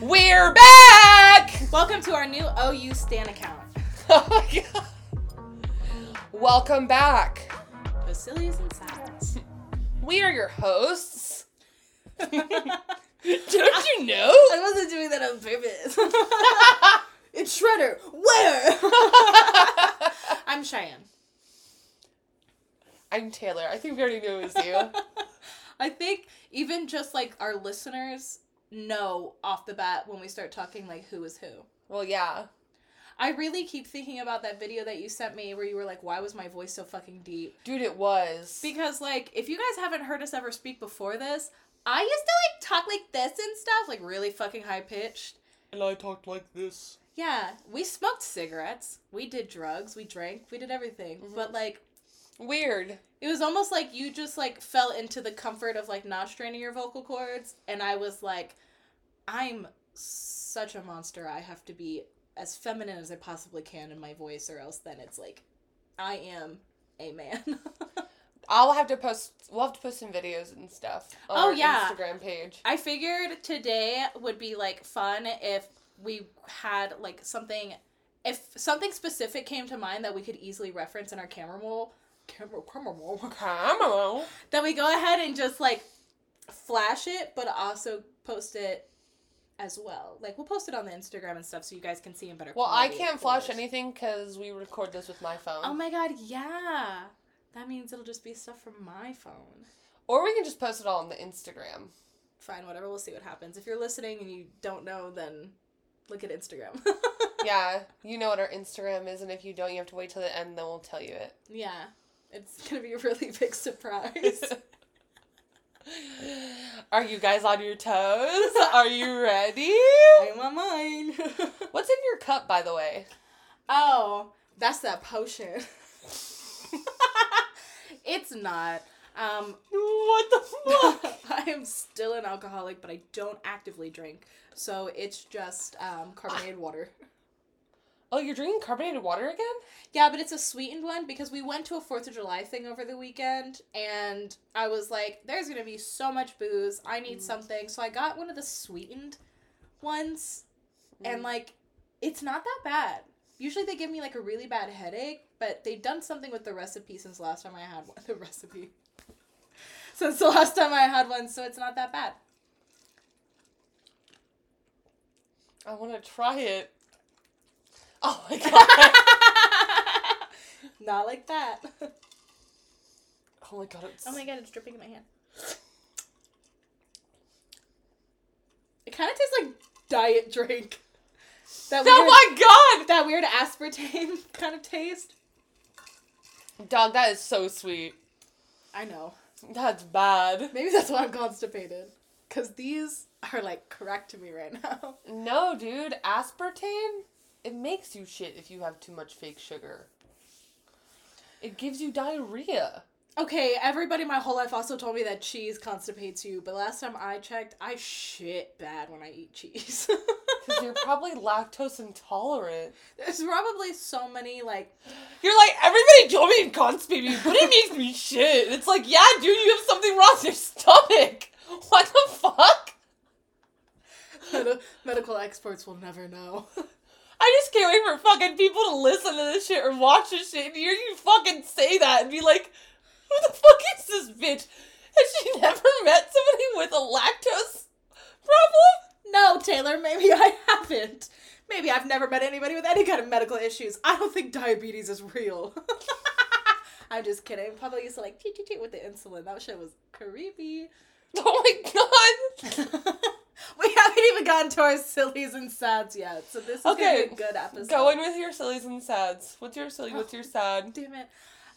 We're back! Welcome to our new OU Stan account. Oh my god. Welcome back. Basilius and Silence. We are your hosts. Don't you know? I wasn't doing that on purpose. it's Shredder. Where? I'm Cheyenne. I'm Taylor. I think we already knew it was you. I think even just like our listeners know off the bat when we start talking like who is who. Well, yeah. I really keep thinking about that video that you sent me where you were like, why was my voice so fucking deep? Dude, it was. Because like if you guys haven't heard us ever speak before this, I used to like talk like this and stuff, like really fucking high pitched. And I talked like this. Yeah, we smoked cigarettes, we did drugs, we drank, we did everything. Mm-hmm. But like Weird. it was almost like you just like fell into the comfort of like not straining your vocal cords and I was like I'm such a monster. I have to be as feminine as I possibly can in my voice or else then it's like I am a man. I'll have to post. We'll have to post some videos and stuff oh, on Oh, our yeah. Instagram page. I figured today would be like fun if we had like something if something specific came to mind that we could easily reference in our camera roll camera camera roll Come on. then we go ahead and just like flash it but also post it as well like we'll post it on the instagram and stuff so you guys can see in better Well, I can't flash course. anything because we record this with my phone. oh my god yeah that means it'll just be stuff from my phone or we can just post it all on the Instagram. fine whatever we'll see what happens if you're listening and you don't know then look at instagram yeah, you know what our Instagram is, and if you don't, you have to wait till the end, then we'll tell you it. Yeah, it's gonna be a really big surprise. Are you guys on your toes? Are you ready? I'm on mine. What's in your cup, by the way? oh, that's that potion. it's not. Um, What the fuck? I am still an alcoholic, but I don't actively drink, so it's just um, carbonated water. Oh, you're drinking carbonated water again? Yeah, but it's a sweetened one because we went to a Fourth of July thing over the weekend, and I was like, "There's gonna be so much booze. I need mm. something." So I got one of the sweetened ones, and mm. like, it's not that bad. Usually they give me like a really bad headache, but they've done something with the recipe since the last time I had one. The recipe. Since the last time I had one, so it's not that bad. I want to try it. Oh my god. not like that. oh my god, it's. Oh my god, it's dripping in my hand. It kind of tastes like diet drink. That weird, Oh my god! that weird aspartame kind of taste. Dog, that is so sweet. I know. That's bad. Maybe that's why I'm constipated. Cause these are like correct to me right now. No, dude, aspartame, it makes you shit if you have too much fake sugar. It gives you diarrhea. Okay, everybody my whole life also told me that cheese constipates you, but last time I checked, I shit bad when I eat cheese. Because you're probably lactose intolerant. There's probably so many like You're like, everybody told me it constipates me, but it makes me shit. It's like, yeah, dude, you have something wrong with your stomach. What the fuck? med- medical experts will never know. I just can't wait for fucking people to listen to this shit or watch this shit and hear you fucking say that and be like, who the fuck is this bitch? Has she never met somebody with a lactose problem? No, Taylor, maybe I haven't. Maybe I've never met anybody with any kind of medical issues. I don't think diabetes is real. I'm just kidding. Probably used to like cheat cheat cheat with the insulin. That shit was creepy. Oh my god. we haven't even gotten to our sillies and sads yet, so this is Okay, gonna be a good episode. Go in with your sillies and sads. What's your silly? What's your sad? Damn it.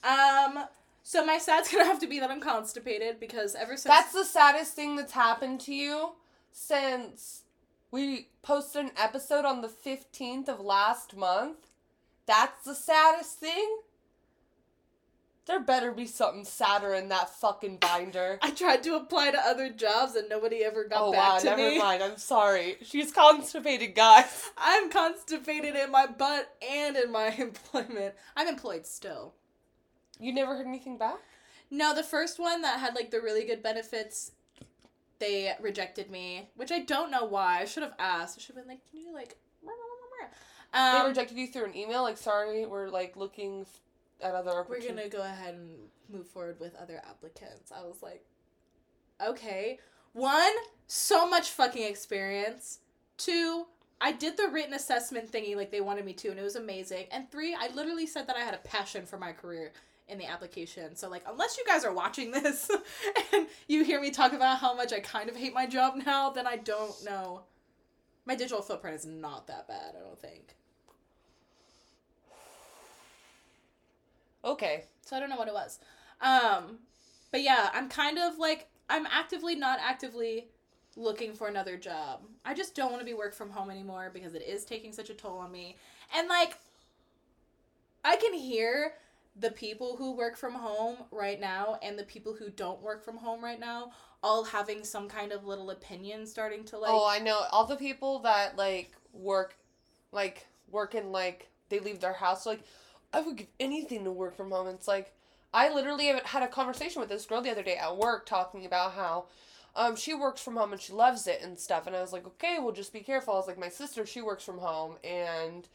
Um. So my sad's gonna have to be that I'm constipated because ever since That's the saddest thing that's happened to you since we posted an episode on the 15th of last month. That's the saddest thing? There better be something sadder in that fucking binder. I tried to apply to other jobs and nobody ever got oh back wow, to never me. mind. I'm sorry. She's constipated, guys. I'm constipated in my butt and in my employment. I'm employed still. You never heard anything back? No, the first one that had like the really good benefits, they rejected me, which I don't know why. I should have asked. I should have been like, can you like. they Um, rejected you through an email. Like, sorry, we're like looking f- at other we're gonna go ahead and move forward with other applicants. I was like, okay. One, so much fucking experience. Two, I did the written assessment thingy like they wanted me to, and it was amazing. And three, I literally said that I had a passion for my career in the application. So like, unless you guys are watching this and you hear me talk about how much I kind of hate my job now, then I don't know. My digital footprint is not that bad. I don't think. Okay. So I don't know what it was. Um, but yeah, I'm kind of like I'm actively not actively looking for another job. I just don't want to be work from home anymore because it is taking such a toll on me. And like I can hear the people who work from home right now and the people who don't work from home right now all having some kind of little opinion starting to like oh, I know all the people that like work, like work in like they leave their house. Like, I would give anything to work from home. It's like I literally had a conversation with this girl the other day at work talking about how. Um, she works from home and she loves it and stuff. And I was like, okay, well, just be careful. I was like, my sister, she works from home, and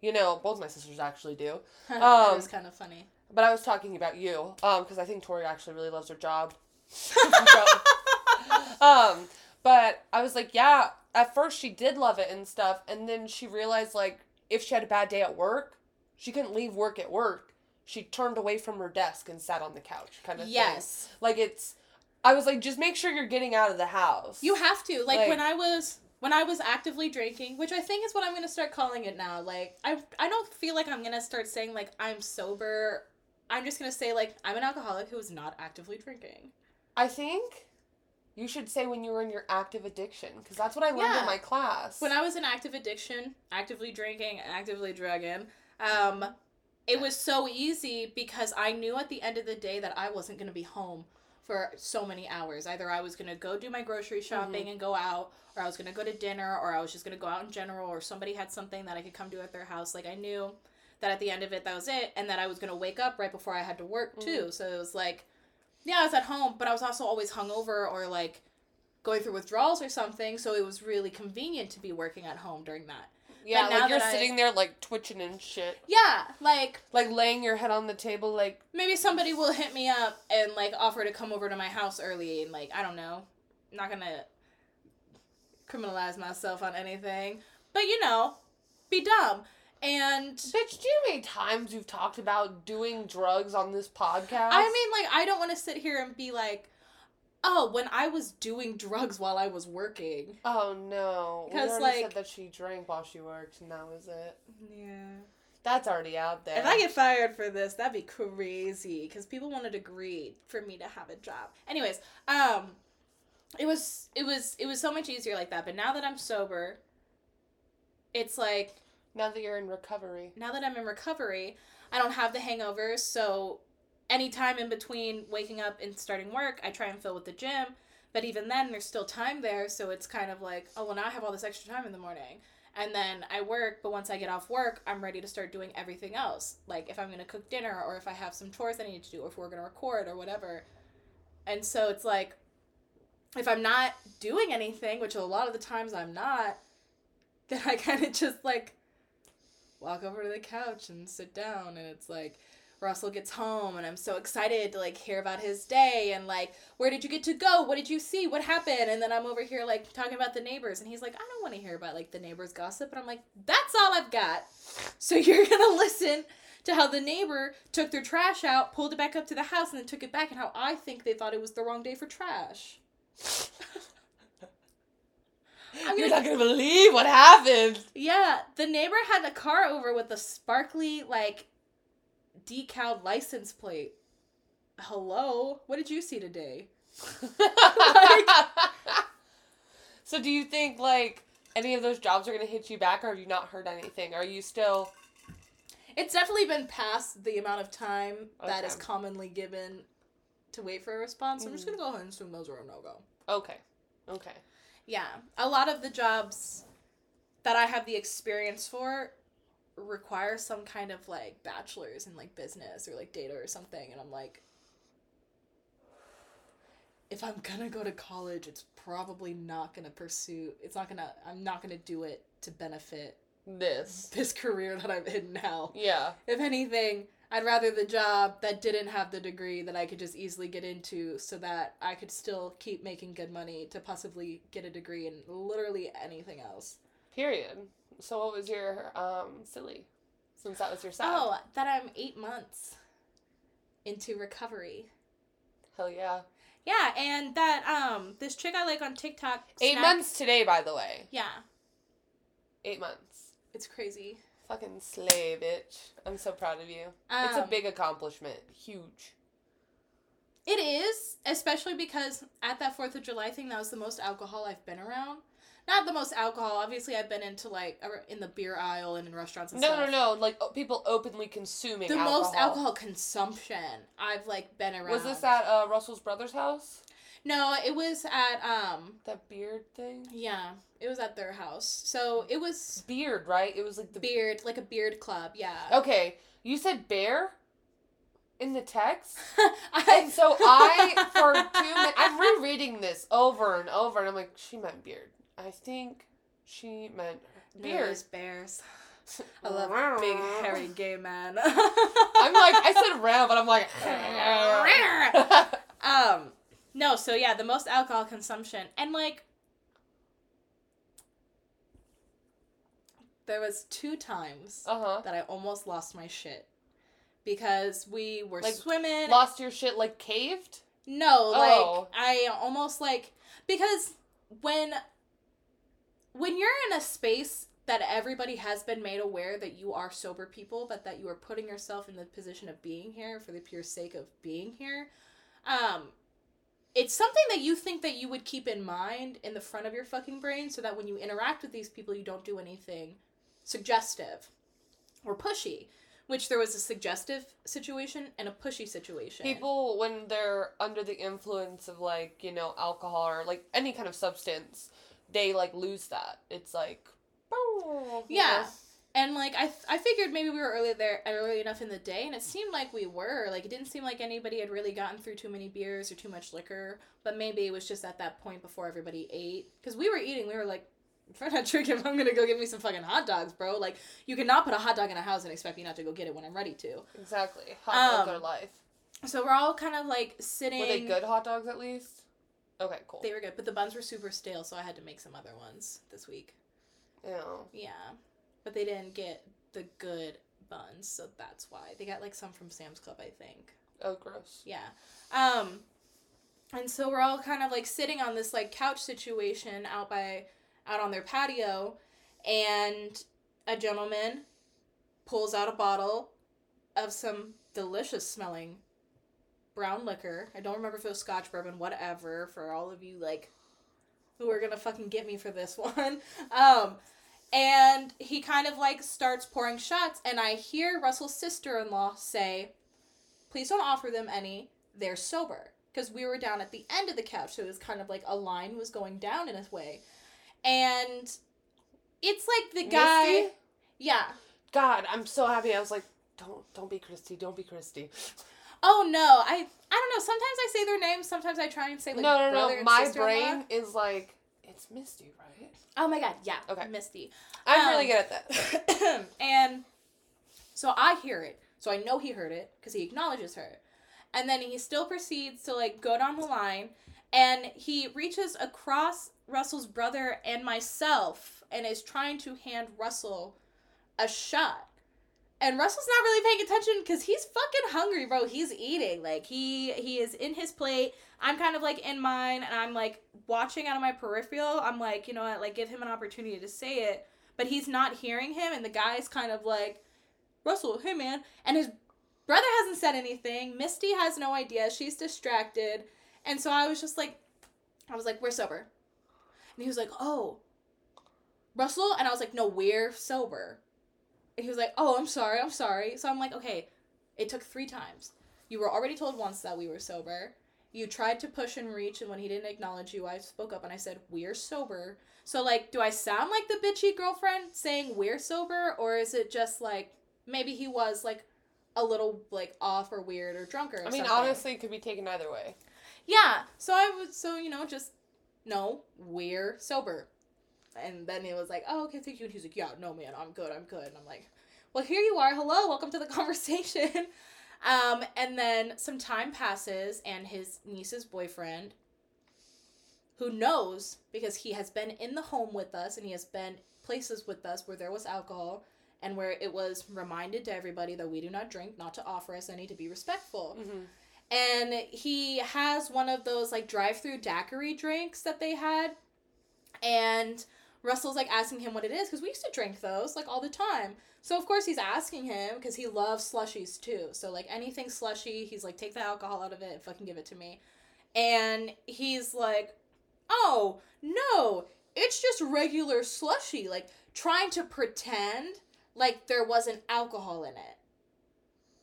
you know, both my sisters actually do. that um, was kind of funny. But I was talking about you, um, because I think Tori actually really loves her job. um, but I was like, yeah. At first, she did love it and stuff, and then she realized like if she had a bad day at work, she couldn't leave work at work. She turned away from her desk and sat on the couch, kind of. thing. Yes. Like it's. I was like, just make sure you're getting out of the house. You have to. Like, Like- when I was when I was actively drinking, which I think is what I'm gonna start calling it now. Like I I don't feel like I'm gonna start saying like I'm sober. I'm just gonna say like I'm an alcoholic who is not actively drinking. I think. You should say when you were in your active addiction, because that's what I learned Yeah. in my class. When I was in active addiction, actively drinking, actively drugging, um, it was so easy because I knew at the end of the day that I wasn't gonna be home for so many hours. Either I was gonna go do my grocery shopping and go out, or I was gonna go to dinner, or I was just gonna go out in general, or somebody had something that I could come do at their house. Like I knew that at the end of it that was it, and that I was gonna wake up right before I had to work too. So it was like, yeah, I was at home, but I was also always hungover or like going through withdrawals or something. So it was really convenient to be working at home during that. Yeah, but now like you're that I- sitting there like twitching and shit. Yeah, like like laying your head on the table like maybe somebody will hit me up and like offer to come over to my house early and like I don't know, I'm not gonna criminalize myself on anything, but you know, be dumb. And bitch do you know how many times you've talked about doing drugs on this podcast I mean, like I don't want to sit here and be like, oh, when I was doing drugs while I was working. oh no we 'Cause, already like- said that she drank while she worked and that was it Yeah. that's already out there If I get fired for this, that'd be crazy because people wanted agree for me to have a job. Anyways, um, it was it was it was so much easier like that. But now that I'm sober, it's like now that you're in recovery now that I'm in recovery, I don't have the hangovers. So anytime in between waking up and starting work, I try and fill with the gym. But even then, there's still time there. So it's kind of like, oh, well, now I have all this extra time in the morning. And then I work, but once I get off work, I'm ready to start doing everything else. Like if I'm going to cook dinner or if I have some chores I need to do or if we're going to record or whatever. And so it's like, if I'm not doing anything, which a lot of the times I'm not, then I kind of just like walk over to the couch and sit down and it's like Russell gets home and I'm so excited to like hear about his day and like where did you get to go? What did you see? What happened? And then I'm over here like talking about the neighbors and he's like I don't want to hear about like the neighbors gossip and I'm like that's all I've got. So you're going to listen to how the neighbor took their trash out, pulled it back up to the house and then took it back and how I think they thought it was the wrong day for trash. I'm you're gonna not gonna believe what happened Yeah, the neighbor had a car over with a sparkly, like, decaled license plate. Hello? What did you see today? so do you think like any of those jobs are gonna hit you back or have you not heard anything are you still It's definitely been past the amount of time that is commonly given to wait for a response. I'm just Mhm. gonna go ahead and assume those are a no go. okay okay Yeah, a lot of the jobs that I have the experience for require some kind of like bachelor's in like business or like data or something, and I'm like, if I'm gonna go to college, it's probably not gonna pursue. It's not gonna. I'm not gonna do it to benefit This. this career that I'm in now. Yeah. If anything, I'd rather the job that didn't have the degree that I could just easily get into, so that I could still keep making good money to possibly get a degree in literally anything else. Period. So what was your um silly? Since that was your sad. Oh, that I'm eight months into recovery. Hell yeah. Yeah, and that um this chick I like on TikTok. Eight Snack- months today, by the way. Yeah, Eight months. it's crazy. Fucking slay, bitch. I'm so proud of you. it's a Um, big accomplishment. Huge. It is, especially because at that Fourth of July thing, that was the most alcohol I've been around. Not the most alcohol. Obviously, I've been into like in the beer aisle and in restaurants and No, stuff. no, no. No. Like people openly consuming The alcohol. most alcohol consumption I've like been around. Was this at uh, Russell's brother's house? No, it was at um. That beard thing? Yeah, it was at their house. So it was Beard, right? It was like the. beard, like a beard club. Yeah. Okay, you said bear in the text? I, And so I, for two minutes, I'm rereading this over and over, and I'm like, she meant beard. I think she meant. Bears, bears. I love big hairy gay man. I'm like, I said round, but I'm like, um, no, so yeah, the most alcohol consumption, and like, there was two times uh huh. that I almost lost my shit because we were Like, swimming. Lost your shit like caved? No, Oh. like I almost like because when when you're in a space that everybody has been made aware that you are sober people, but that you are putting yourself in the position of being here for the pure sake of being here, um it's something that you think that you would keep in mind in the front of your fucking brain so that when you interact with these people you don't do anything suggestive or pushy. Which there was a suggestive situation and a pushy situation. People, when they're under the influence of like, you know, alcohol or like any kind of substance, they like lose that. It's like, you Yeah. And like I, I figured maybe we were early there, early enough in the day, and it seemed like we were. Like it didn't seem like anybody had really gotten through too many beers or too much liquor. But maybe it was just at that point before everybody ate, because we were eating. We were like, if I'm not drinking, I'm gonna go get me some fucking hot dogs, bro. Like you cannot put a hot dog in a house and expect me not to go get it when I'm ready to. Exactly. Hot dogs Um, are life. So we're all kind of like sitting. Were they good hot dogs at least? Okay, cool. They were good, but the buns were super stale, so I had to make some other ones this week. Ew. Yeah, but they didn't get the good buns, so that's why they got like some from Sam's Club, I think. Oh, gross. Yeah. Um and so we're all kind of like sitting on this like couch situation out by out on their patio and a gentleman pulls out a bottle of some delicious smelling brown liquor. I don't remember if it was scotch bourbon, whatever, for all of you like who are gonna fucking get me for this one. Um and he kind of like starts pouring shots and I hear Russell's sister-in-law say, please don't offer them any. They're sober. Because we were down at the end of the couch, so it was kind of like a line was going down in a way. And it's like the guy. Misty? Yeah. God, I'm so happy. I was like, don't, don't be Christy. Don't be Christy. Oh no, I I don't know. Sometimes I say their names. Sometimes I try and say like no, no, brother no. and My brain is like, it's Misty, right? Oh my god, yeah. Okay. Misty. I'm Um, really good at that. and so I hear it. So I know he heard it because he acknowledges her. And then he still proceeds to like go down the line and he reaches across Russell's brother and myself and is trying to hand Russell a shot. And Russell's not really paying attention because he's fucking hungry, bro. He's eating. Like he he is in his plate. I'm kind of like in mine and I'm like watching out of my peripheral. I'm like, you know what, like give him an opportunity to say it. But he's not hearing him and the guy's kind of like, Russell, hey man. And his brother hasn't said anything. Misty has no idea. She's distracted. And so I was just like I was like, We're sober. And he was like, Oh. Russell? And I was like, No, we're sober. He was like, Oh, I'm sorry, I'm sorry. So I'm like, Okay, it took three times. You were already told once that we were sober. You tried to push and reach, and when he didn't acknowledge you, I spoke up and I said, We're sober. So, like, do I sound like the bitchy girlfriend saying we're sober, or is it just like maybe he was like a little like off or weird or drunk or I mean, something? honestly, it could be taken either way. Yeah. So I was so you know just no we're sober, and then he was like, oh okay thank you, and he's like yeah no man I'm good I'm good, and I'm like, well here you are. Hello welcome to the conversation, um and then some time passes and his niece's boyfriend, who knows because he has been in the home with us and he has been places with us where there was alcohol and where it was reminded to everybody that we do not drink, not to offer us any, to be respectful. Mm-hmm. And he has one of those like drive-through daiquiri drinks that they had, and Russell's like asking him what it is because we used to drink those like all the time. So of course he's asking him because he loves slushies too. So like anything slushy, he's like take the alcohol out of it and fucking give it to me. And he's like, "Oh, no, it's just regular slushy." Like trying to pretend like there wasn't alcohol in it.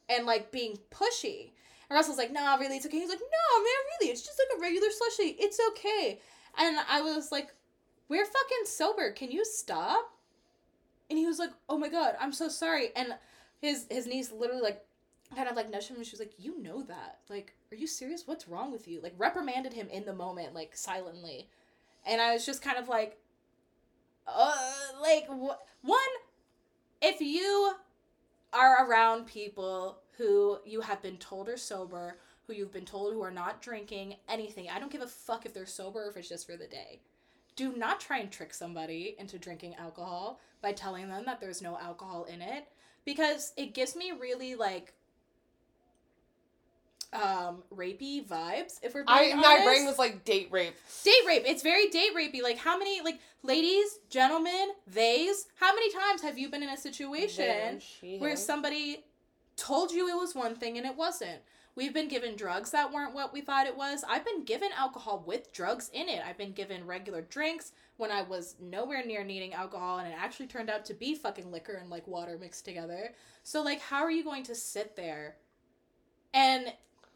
And like being pushy. And Russell's like, nah, really, it's okay. He's like, no, man, really, it's just like a regular slushy. It's okay. And I was like, we're fucking sober. Can you stop? And he was like, oh my god, I'm so sorry. And his his niece literally like kind of like nudged him and she was like, you know that. Like, are you serious? What's wrong with you? Like reprimanded him in the moment, like silently. And I was just kind of like, uh, like wh- one, if you are around people who you have been told are sober, who you've been told who are not drinking anything, I don't give a fuck if they're sober or if it's just for the day. Do not try and trick somebody into drinking alcohol by telling them that there's no alcohol in it because it gives me really like um rapey vibes if we're being I my brain was like date rape. Date rape. It's very date rapey. Like how many like ladies, gentlemen, theys, how many times have you been in a situation where somebody told you it was one thing and it wasn't? We've been given drugs that weren't what we thought it was. I've been given alcohol with drugs in it. I've been given regular drinks when I was nowhere near needing alcohol and it actually turned out to be fucking liquor and like water mixed together. So like how are you going to sit there and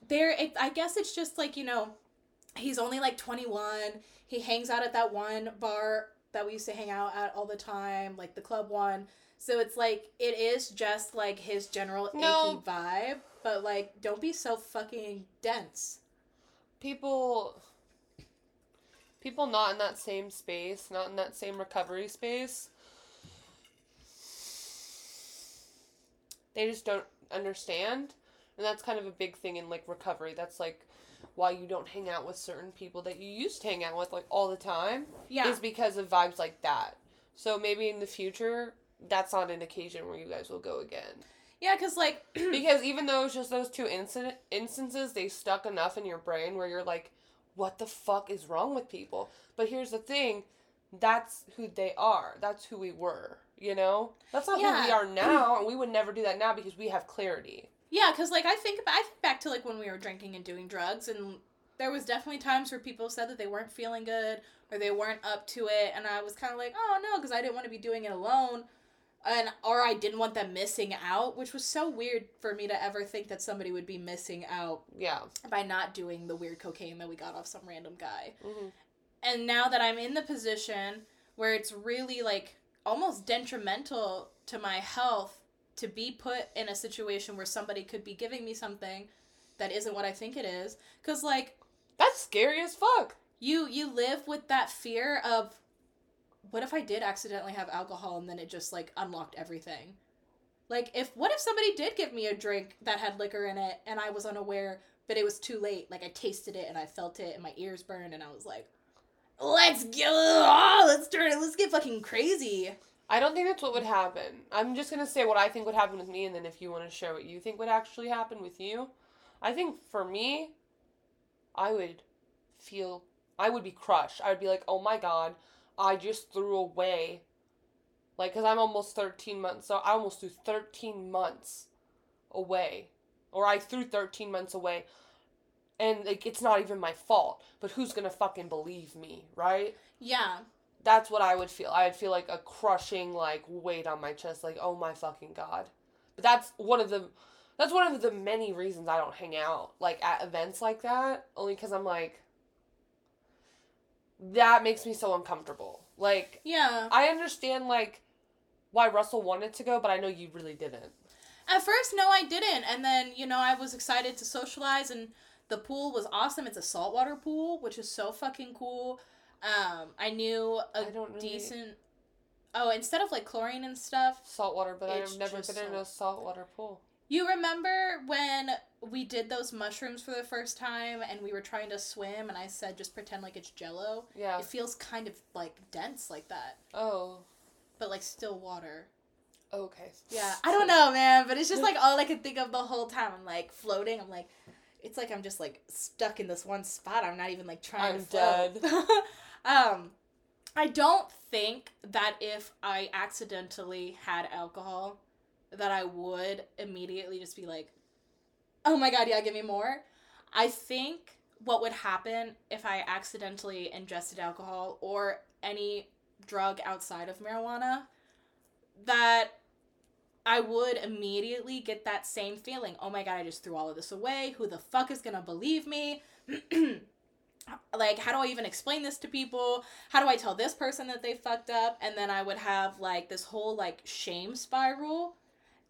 there it, I guess it's just like, you know, he's only like 21. He hangs out at that one bar that we used to hang out at all the time, like the club one. So it's like it is just like his general No. icky vibe, but like don't be so fucking dense. people people not in that same space, not in that same recovery space. They just don't understand. And that's kind of a big thing in like recovery. That's like why you don't hang out with certain people that you used to hang out with like all the time Yeah. is because of vibes like that. So maybe in the future that's not an occasion where you guys will go again. Yeah, cuz like because even though it's just those two incident instances, they stuck enough in your brain where you're like, "What the fuck is wrong with people?" But here's the thing, that's who they are. That's who we were. You know, that's not who we are now, and we would never do that now because we have clarity. Yeah, because like I think about, I think back to like when we were drinking and doing drugs, and there was definitely times where people said that they weren't feeling good or they weren't up to it, and I was kind of like, oh no, because I didn't want to be doing it alone, and or I didn't want them missing out, which was so weird for me to ever think that somebody would be missing out Yeah. by not doing the weird cocaine that we got off some random guy. hmm And now that I'm in the position where it's really like almost detrimental to my health to be put in a situation where somebody could be giving me something that isn't what I think it is cuz like That's scary as fuck. you you live with that fear of what if I did accidentally have alcohol and then it just like unlocked everything? Like if what if somebody did give me a drink that had liquor in it and I was unaware but it was too late like I tasted it and I felt it and my ears burned and I was like let's go oh, let's turn it let's get fucking crazy. I don't think that's what would happen. I'm just gonna say what I think would happen with me, and then if you want to share what you think would actually happen with you, I think for me, I would feel I would be crushed. I would be like, oh my god, I just threw away, like, cause I'm almost 13 months, so I almost threw 13 months away, or I threw 13 months away, and like it's not even my fault. But who's gonna fucking believe me, right? Yeah. that's what I would feel. I would feel like a crushing like weight on my chest, like oh my fucking god. But that's one of the that's one of the many reasons I don't hang out like at events like that. Only because I'm like that makes me so uncomfortable. Like Yeah. I understand like why Russell wanted to go, but I know you really didn't. At first, no, I didn't. And then, you know, I was excited to socialize, and The pool was awesome. It's a saltwater pool, which is so fucking cool. Um, I knew a I really- decent. Oh, instead of like chlorine and stuff, Saltwater, but I've never been in a saltwater pool. You remember when we did those mushrooms for the first time and we were trying to swim and I said just pretend like it's jello? Yeah. It feels kind of like dense like that, Oh. but like still water. Okay. Yeah, I don't know, man, but it's just like all I could think of the whole time. I'm like floating. I'm like, it's like I'm just like stuck in this one spot. I'm not even like trying I'm to float. um, I don't think that if I accidentally had alcohol, that I would immediately just be like, oh my god, yeah, give me more. I think what would happen if I accidentally ingested alcohol or any drug outside of marijuana, that I would immediately get that same feeling. Oh my god, I just threw all of this away. Who the fuck is gonna believe me? like, how do I even explain this to people? How do I tell this person that they fucked up? And then I would have like this whole like shame spiral.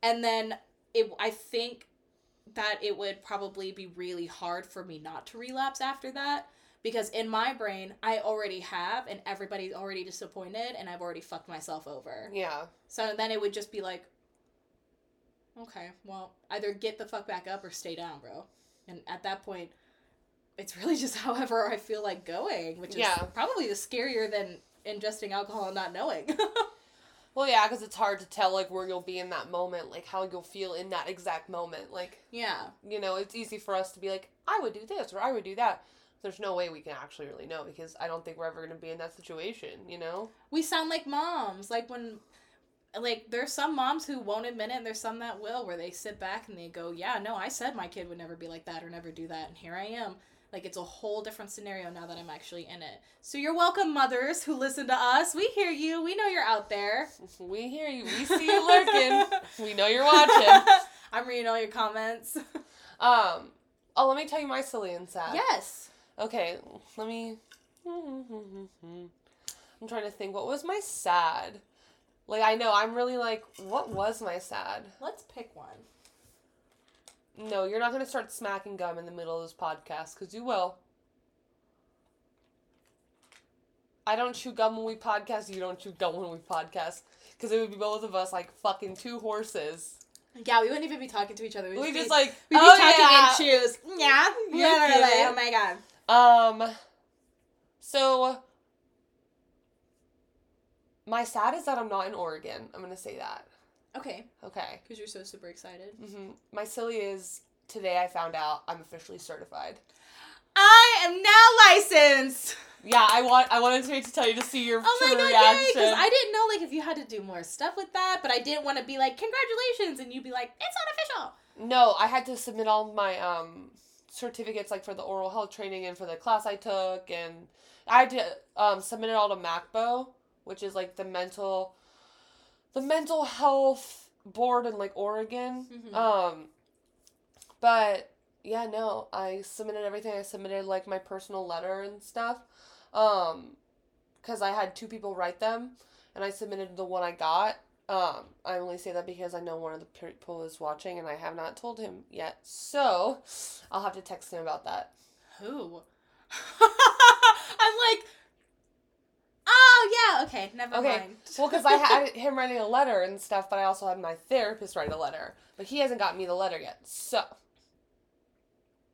And then it I think that it would probably be really hard for me not to relapse after that because in my brain I already have and everybody's already disappointed and I've already fucked myself over. Yeah. So then it would just be like, okay, well, either get the fuck back up or stay down, bro. And at that point, it's really just however I feel like going, which is Yeah. probably the scarier than ingesting alcohol and not knowing. Well, yeah, because it's hard to tell like where you'll be in that moment, like how you'll feel in that exact moment. Like yeah. you know, it's easy for us to be like, I would do this or I would do that. There's no way we can actually really know because I don't think we're ever going to be in that situation. You know? We sound like moms. Like when like there's some moms who won't admit it and there's some that will where they sit back and they go, "Yeah, no, I said my kid would never be like that or never do that and here I am." Like it's a whole different scenario now that I'm actually in it. So you're welcome mothers who listen to us. We hear you. We know you're out there. We hear you. We see you lurking. we know you're watching. I'm reading all your comments. Um. Oh, let me tell you my silly and sad. yes. Okay, let me. I'm trying to think. What was my sad? Like, I know, I'm really like, what was my sad? Let's pick one. No, you're not going to start smacking gum in the middle of this podcast, because you will. I don't chew gum when we podcast, you don't chew gum when we podcast. Because it would be both of us like fucking two horses. Yeah, we wouldn't even be talking to each other. We'd We be- just like, we'd be oh talking yeah. in shoes. Yeah. Look Yeah. oh my god. Um. So. My sad is that I'm not in Oregon. I'm gonna say that. Okay. Okay. Because you're so super excited. Mm-hmm. My silly is today I found out I'm officially certified. I am now licensed. Yeah, I want I wanted to to tell you to see your Oh my god, yay! reaction. Because I didn't know like if you had to do more stuff with that, but I didn't want to be like congratulations, and you'd be like it's unofficial. No, I had to submit all my um certificates like for the oral health training and for the class I took and I had to um submit it all to MHACBO, which is like the mental the mental health board in like Oregon. Mhm. Um but yeah, no, I submitted everything. I submitted like my personal letter and stuff. Um cuz I had two people write them and I submitted the one I got. Um, I only say that because I know one of the people is watching and I have not told him yet. So, I'll have to text him about that. Who? I'm like, oh yeah, okay, never Okay. mind. Well, because I had him writing a letter and stuff, but I also had my therapist write a letter. But he hasn't gotten me the letter yet. So,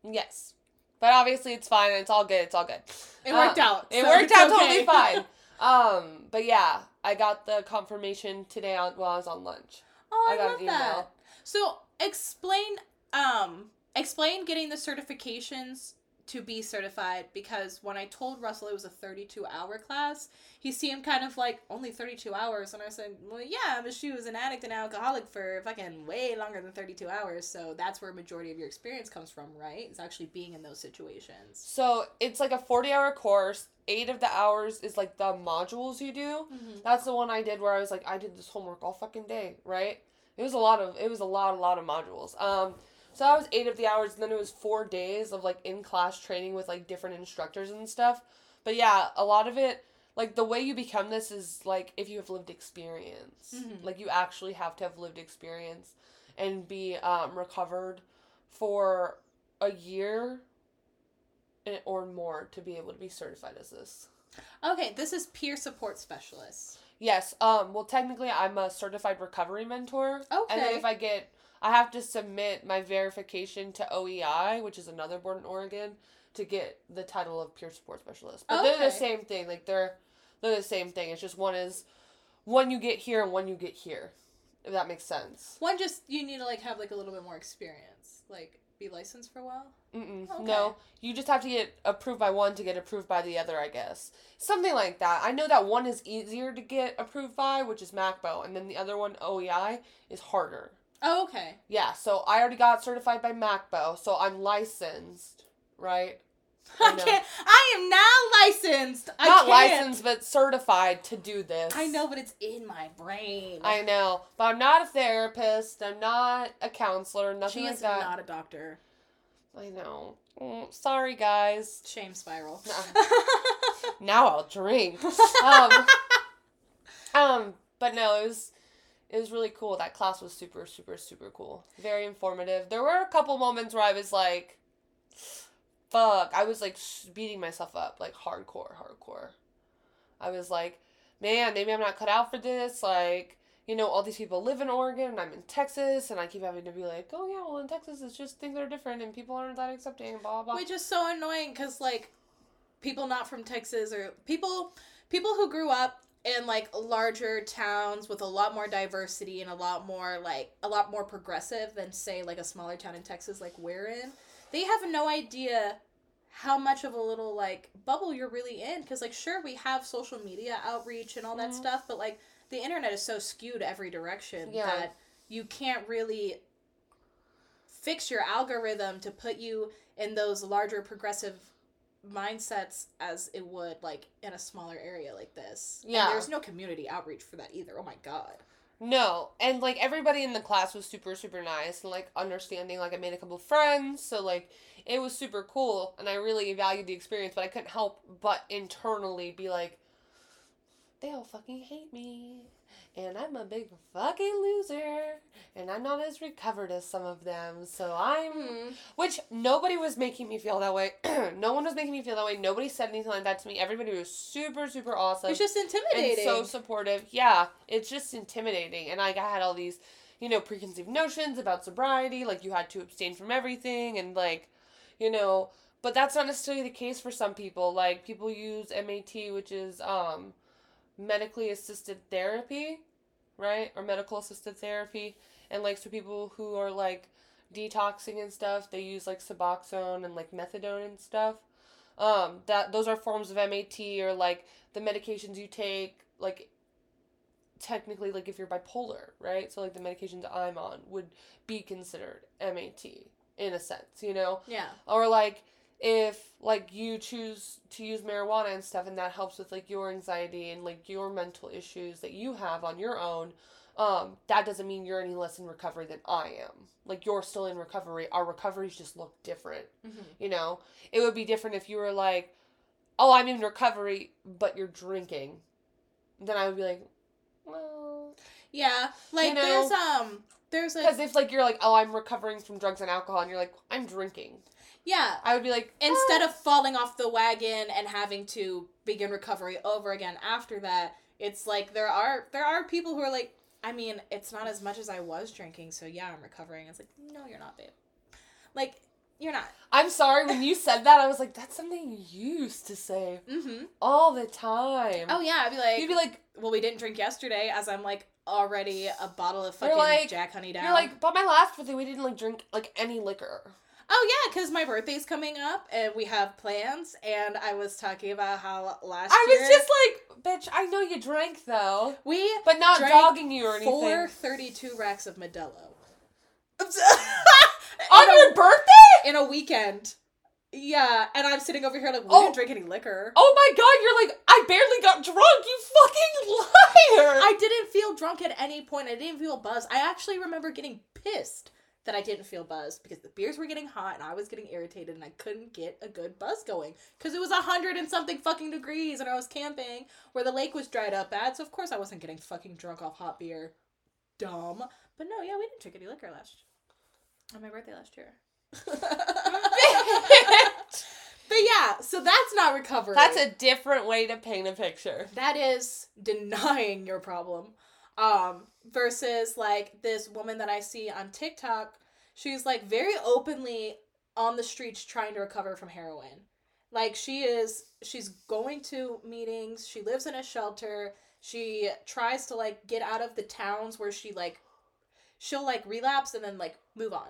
yes. But obviously, it's fine. It's all good. It's all good. it worked Uh, out. It so worked out okay. totally fine. Um, but yeah, I got the confirmation today on, while I was on lunch. Oh, I, I got love that. So explain, um, explain getting the certifications to be certified because when I told Russell it was a 32 hour class, he seemed kind of like only 32 hours. And I said, well, yeah, but she was an addict and alcoholic for fucking way longer than 32 hours. So that's where a majority of your experience comes from, right? It's actually being in those situations. So it's like a 40 hour course. Eight of the hours is like the modules you do. Mm-hmm. That's the one I did where I was like, I did this homework all fucking day, right? It was a lot of, it was a lot, a lot of modules. Um, so that was eight of the hours, and then it was four days of like in class training with like different instructors and stuff. But yeah, a lot of it, like the way you become this is like if you have lived experience. Mhm. Like you actually have to have lived experience and be um, recovered for a year or more to be able to be certified as this. Okay, this is peer support specialist. Yes. Um. Well, technically, I'm a certified recovery mentor. And then if I get, I have to submit my verification to OEI, which is another board in Oregon, to get the title of peer support specialist. But they're the same thing. Like they're, they're the same thing. It's just one is, one you get here and one you get here. If that makes sense. One just you need to like have like a little bit more experience, like be licensed for a while. Okay. No, you just have to get approved by one to get approved by the other, I guess. Something like that. I know that one is easier to get approved by, which is MHACBO, and then the other one, OEI, is harder. Oh, okay. Yeah, so I already got certified by MHACBO, so I'm licensed, right? I I can't. I am now licensed. I Not can't. licensed, but certified to do this. I know, but it's in my brain. I know, but I'm not a therapist. I'm not a counselor. Nothing she like is that. not a doctor. I know. Mm, sorry, guys. Shame spiral. Now I'll drink. um, um, but no, it was it was really cool. That class was super, super, super cool. Very informative. There were a couple moments where I was like, "Fuck!" I was like beating myself up, like hardcore, hardcore. I was like, "Man, maybe I'm not cut out for this." Like, you know, all these people live in Oregon, and I'm in Texas, and I keep having to be like, "Oh yeah, well in Texas, it's just things are different, and people aren't that accepting, and blah blah." blah. Which is so annoying because like people not from Texas or people people who grew up in like larger towns with a lot more diversity and a lot more like a lot more progressive than say like a smaller town in Texas like we're in. They have no idea how much of a little like bubble you're really in because like sure we have social media outreach and all that Mhm. stuff but like the internet is so skewed every direction Yeah. that you can't really fix your algorithm to put you in those larger progressive mindsets as it would like in a smaller area like this. And Yeah. there's no community outreach for that either. Oh my god. No, and like everybody in the class was super super nice and like understanding. Like I made a couple friends, so like it was super cool, and I really valued the experience. But I couldn't help but internally be like, they all fucking hate me, and I'm a big fucking loser, and I'm not as recovered as some of them. So I'm Hmm. which nobody was making me feel that way. no one was making me feel that way. Nobody said anything like that to me. Everybody was super super awesome It's just and intimidating. so supportive. Yeah, it's just intimidating. And like I had all these, you know, preconceived notions about sobriety, like you had to abstain from everything and like, you know, but that's not necessarily the case for some people. Like people use MAT, which is um medically assisted therapy, right? Or medical assisted therapy. And like so people who are like detoxing and stuff, they use like Suboxone and like methadone and stuff. Um, that those are forms of MAT or like the medications you take, like technically like if you're bipolar, right? So like the medications I'm on would be considered MAT in a sense, you know? yeah. Or like if like you choose to use marijuana and stuff and that helps with like your anxiety and like your mental issues that you have on your own um that doesn't mean you're any less in recovery than I am. Like you're still in recovery. Our recoveries just look different. Mhm. You know, it would be different if you were like, "Oh, I'm in recovery, but you're drinking." Then I would be like, "Well, Yeah. Like You know? there's um there's a because if like you're like, "Oh, I'm recovering from drugs and alcohol," and you're like, "I'm drinking," yeah. I would be like, Instead "Oh." of falling off the wagon and having to begin recovery over again after that, it's like there are there are people who are like, I mean, it's not as much as I was drinking, so yeah, I'm recovering. It's like, no, you're not, babe. Like, you're not. I'm sorry when you said that. I was like, "That's something you used to say Mm-hmm. all the time." Oh yeah, I'd be like, You'd be like, well, we didn't drink yesterday, as I'm like already a bottle of fucking like- Jack Honey down. "You're like, but my last birthday we didn't like drink like any liquor." Oh yeah, because my birthday's coming up and we have plans, and I was talking about how last I year was just like, "Bitch, I know you drank though, we but not Drank dogging you or anything." four 32 racks of Modelo. on in, your a, birthday? in a weekend. Yeah, and I'm sitting over here like we Oh. didn't drink any liquor. Oh my god, you're like, I barely got drunk, you fucking liar! I didn't feel drunk at any point. I didn't feel buzzed. I actually remember getting pissed that I didn't feel buzzed because the beers were getting hot and I was getting irritated and I couldn't get a good buzz going because it was a hundred and something fucking degrees and I was camping where the lake was dried up bad. So of course I wasn't getting fucking drunk off hot beer. Dumb. But no, yeah, we didn't drink any liquor last on my birthday last year. But yeah, so that's not recovery. That's a different way to paint a picture. that is denying your problem. Um, versus like this woman that I see on TikTok, she's like very openly on the streets trying to recover from heroin. Like she is she's going to meetings, she lives in a shelter, she tries to like get out of the towns where she like she'll like relapse and then like move on.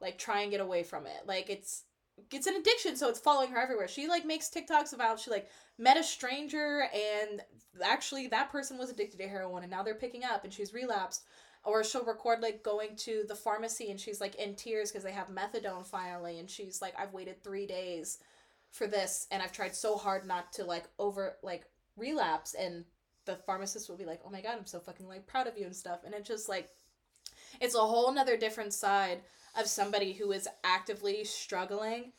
Like try and get away from it. Like it's it's an addiction, so it's following her everywhere. She like makes TikToks about she like met a stranger and actually that person was addicted to heroin and now they're picking up and she's relapsed. Or she'll record like going to the pharmacy and she's like in tears because they have methadone finally and she's like, I've waited three days for this and I've tried so hard not to like over like relapse and the pharmacist will be like, Oh my god, I'm so fucking like proud of you and stuff and it's just like it's a whole nother different side of somebody who is actively struggling.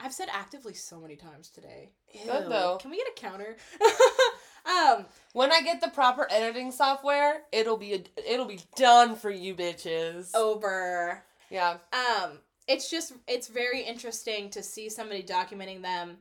I've said actively so many times today. Good, though. Can we get a counter? um, When I get the proper editing software, it'll be it'll be done for you bitches. over. Yeah. Um, it's just it's very interesting to see somebody documenting them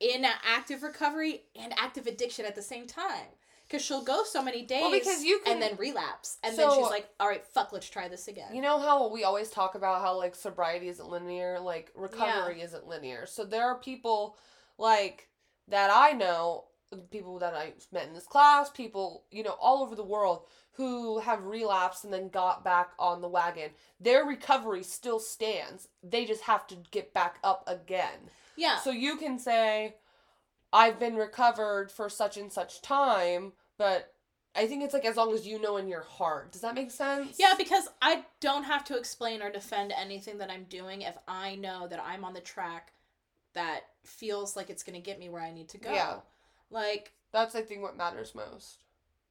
in active recovery and active addiction at the same time. Because she'll go so many days well, because you can- and then relapse. And then she's like, all right, fuck, let's try this again. You know how we always talk about how like sobriety isn't linear, like recovery isn't linear. So there are people like that I know, people that I met in this class, people, you know, all over the world who have relapsed and then got back on the wagon. Their recovery still stands. They just have to get back up again. yeah. So you can say, I've been recovered for such and such time, but I think it's like as long as you know in your heart. Does that make sense? Yeah, because I don't have to explain or defend anything that I'm doing if I know that I'm on the track that feels like it's going to get me where I need to go. Yeah. Like, That's I think what matters most.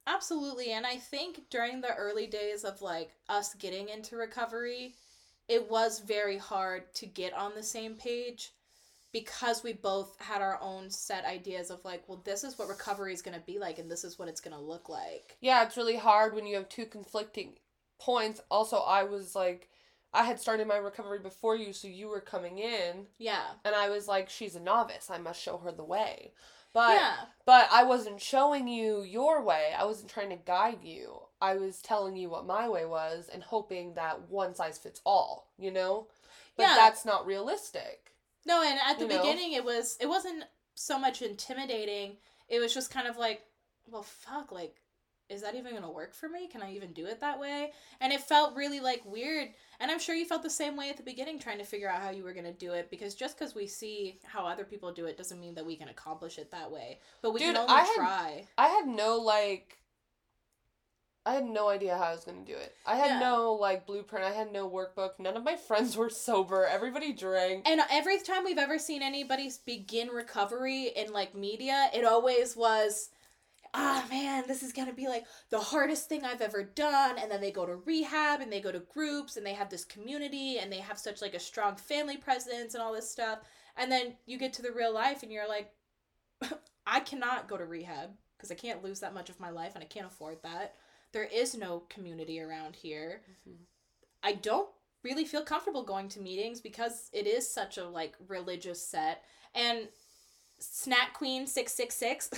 absolutely. And I think during the early days of like us getting into recovery, it was very hard to get on the same page because we both had our own set ideas of like, well, this is what recovery is going to be like and this is what it's going to look like. Yeah, it's really hard when you have two conflicting points. Also, I was like I had started my recovery before you, so you were coming in Yeah. and I was like she's a novice. I must show her the way. But yeah. But I wasn't showing you your way. I wasn't trying to guide you. I was telling you what my way was and hoping that one size fits all, you know? But Yeah. that's not realistic. No, and at the You know? beginning it was it wasn't so much intimidating. It was just kind of like, well, fuck, like is that even going to work for me? Can I even do it that way? And it felt really like weird. And I'm sure you felt the same way at the beginning trying to figure out how you were going to do it because just cuz we see how other people do it doesn't mean that we can accomplish it that way. But we Dude, can only I had- try. I had no like I had no idea how I was going to do it. I had Yeah. no like blueprint. I had no workbook. None of my friends were sober. Everybody drank. And every time we've ever seen anybody begin recovery in like media, it always was, ah man, this is gonna be like the hardest thing I've ever done. And then they go to rehab and they go to groups and they have this community and they have such like a strong family presence and all this stuff. And then you get to the real life and you're like, I cannot go to rehab because I can't lose that much of my life and I can't afford that. There is no community around here. I don't really feel comfortable going to meetings because it is such a like religious set and snack queen 666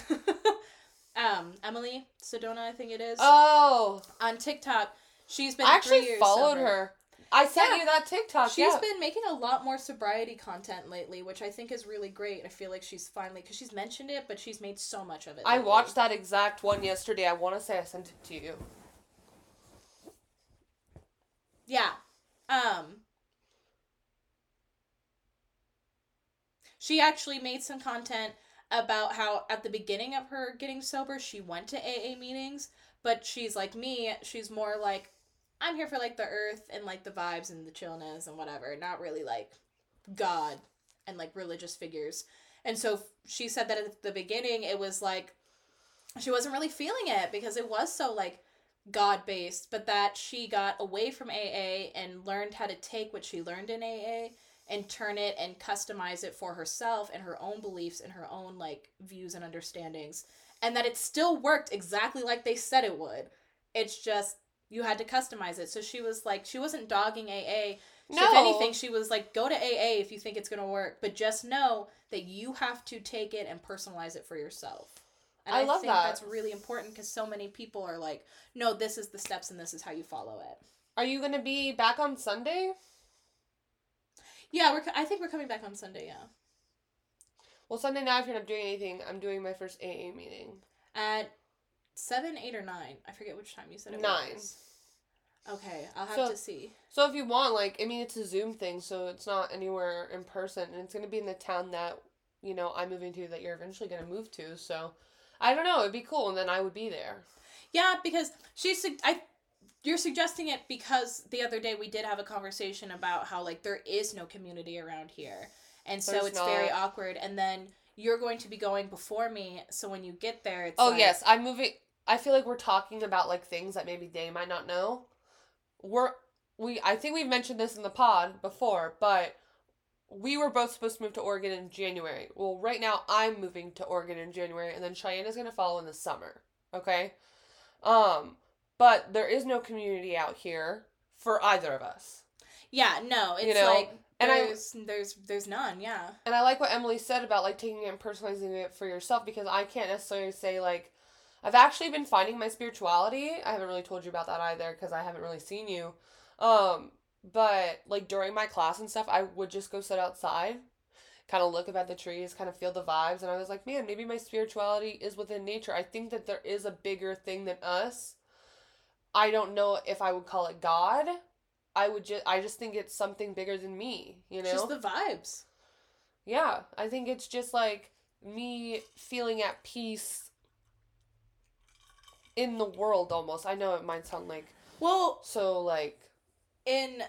um emily sedona i think it is Oh, on tiktok she's been I actually followed sober. her. I sent Yeah. you that TikTok. She's yeah. been making a lot more sobriety content lately, which I think is really great. I feel like she's finally because she's mentioned it, but she's made so much of it. I watched that exact one yesterday. I want to say I sent it to you. Yeah. Um She actually made some content about how at the beginning of her getting sober, she went to AA meetings, but she's like me, she's more like I'm here for like the earth and like the vibes and the chillness and whatever, not really like God and like religious figures. And so she said that at the beginning it was like she wasn't really feeling it because it was so like God based, but that she got away from AA and learned how to take what she learned in AA and turn it and customize it for herself and her own beliefs and her own like views and understandings. And that it still worked exactly like they said it would. It's just you had to customize it. So she was like she wasn't dogging AA. So No. If anything, she was like, go to AA if you think it's gonna work, but just know that you have to take it and personalize it for yourself. And I love think that. that's really important because so many people are like, no, this is the steps and this is how you follow it. Are you gonna be back on Sunday? Yeah, we're. I think we're coming back on Sunday. Yeah, Well, Sunday night, if you're not doing anything, I'm doing my first AA meeting. at seven, eight, or nine. I forget which time you said it Nine. was. Okay, I'll have So- to see. So if you want, like, I mean, it's a Zoom thing, so it's not anywhere in person, and it's gonna be in the town that you know I'm moving to, that you're eventually gonna move to. So, I don't know, it'd be cool, and then I would be there. Yeah, because she's. I. You're suggesting it because the other day we did have a conversation about how like there is no community around here, and so There's it's very awkward. And then you're going to be going before me, so when you get there, it's Oh like- yes, I'm moving. I feel like we're talking about like things that maybe they might not know. We're we. I think we've mentioned this in the pod before, but we were both supposed to move to Oregon in January. Well, right now I'm moving to Oregon in January, and then Cheyenne is gonna follow in the summer. Okay, um, but there is no community out here for either of us. Yeah, no, it's know, like and I- there's there's there's none. Yeah. And I like what Emily said about like taking it and personalizing it for yourself because I can't necessarily say like I've actually been finding my spirituality. I haven't really told you about that either because I haven't really seen you. Um, but like during my class and stuff, I would just go sit outside, kind of look up at the trees, kind of feel the vibes, and I was like, man, maybe my spirituality is within nature. I think that there is a bigger thing than us. I don't know if I would call it God. I would just I just think it's something bigger than me, you know? Just the vibes. Yeah, I think it's just like me feeling at peace in the world almost. I know it might sound like Well, so like in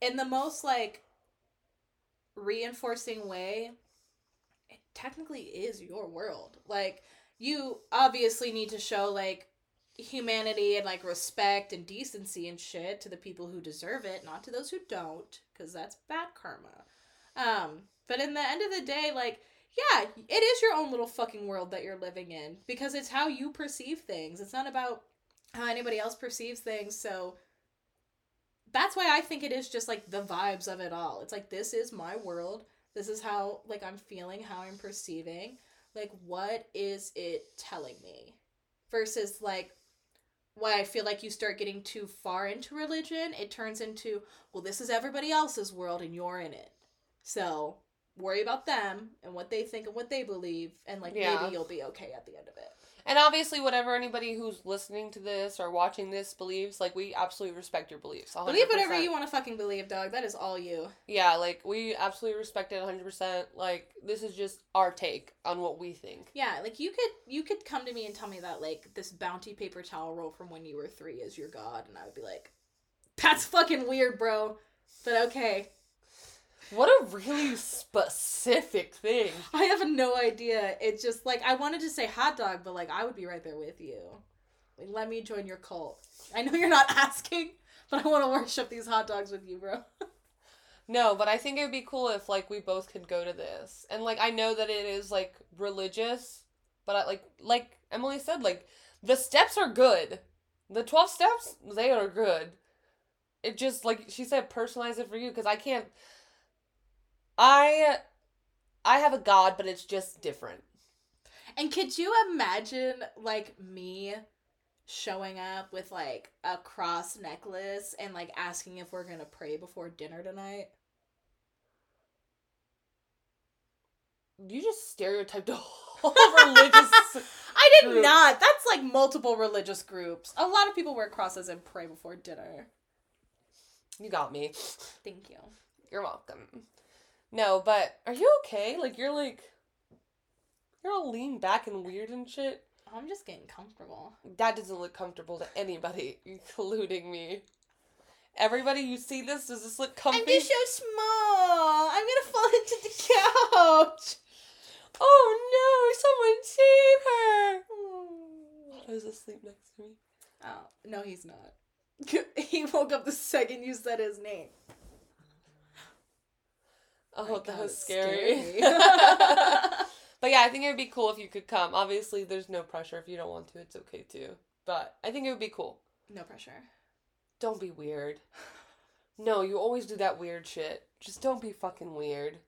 in the most like reinforcing way it technically is your world like you obviously need to show like humanity and like respect and decency and shit to the people who deserve it not to those who don't because that's bad karma um but in the end of the day like yeah it is your own little fucking world that you're living in because it's how you perceive things it's not about how anybody else perceives things so that's why I think it is just like the vibes of it all. It's like this is my world. This is how like I'm feeling, how I'm perceiving. Like what is it telling me? Versus like why I feel like you start getting too far into religion, it turns into, well, this is everybody else's world and you're in it. So worry about them and what they think and what they believe, and like Yeah. maybe you'll be okay at the end of it. and obviously whatever anybody who's listening to this or watching this believes, like we absolutely respect your beliefs. 100%. Believe whatever you want to fucking believe, dog. That is all you. Yeah, like we absolutely respect it 100%. Like this is just our take on what we think. Yeah, like you could you could come to me and tell me that like this bounty paper towel roll from when you were three is your god, and I would be like, that's fucking weird, bro. But okay, What a really specific thing. I have no idea. It's just like I wanted to say hot dog, but like I would be right there with you. Like, let me join your cult. I know you're not asking, but I want to worship these hot dogs with you, bro. No, but I think it would be cool if like we both could go to this. And like I know that it is like religious, but I like like Emily said like the steps are good. The 12 steps, they are good. It just like she said personalize it for you cuz I can't I I have a god, but it's just different. And could you imagine like me showing up with like a cross necklace and like asking if we're gonna pray before dinner tonight? You just stereotyped a whole religious I did group. not. That's like multiple religious groups. A lot of people wear crosses and pray before dinner. You got me. Thank you. You're welcome. No, but are you okay? Like you're like you're all lean back and weird and shit. I'm just getting comfortable. That doesn't look comfortable to anybody, including me. Everybody, you see this? Does this look comfy? I'm just so small. I'm gonna fall into the couch. Oh no! Someone save her! Hmm. Otto's asleep next to me. Oh no, he's not. he woke up the second you said his name. Oh, My that was scary. scary. but yeah, I think it would be cool if you could come. Obviously, there's no pressure. If you don't want to, it's okay too. But I think it would be cool. no pressure. Don't be weird. No, you always do that weird shit. Just don't be fucking weird.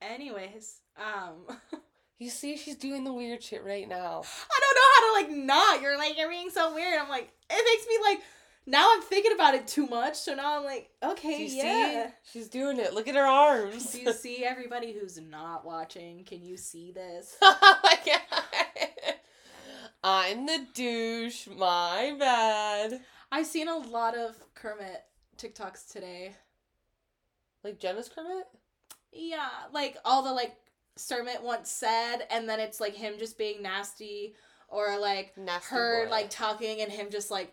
Anyways, um, You see, she's doing the weird shit right now. I don't know how to like not. You're like you're being so weird. I'm like it makes me like now I'm thinking about it too much. So now I'm like okay Do you yeah. see? She's doing it. Look at her arms. Do you see everybody who's not watching? Can you see this? oh my god. I'm the douche. My bad. I've seen a lot of Kermit TikToks today. Like Jenna's Kermit? Yeah, like all the like Kermit once said, and then it's like him just being nasty, or like Nasty her boy. like talking and him just like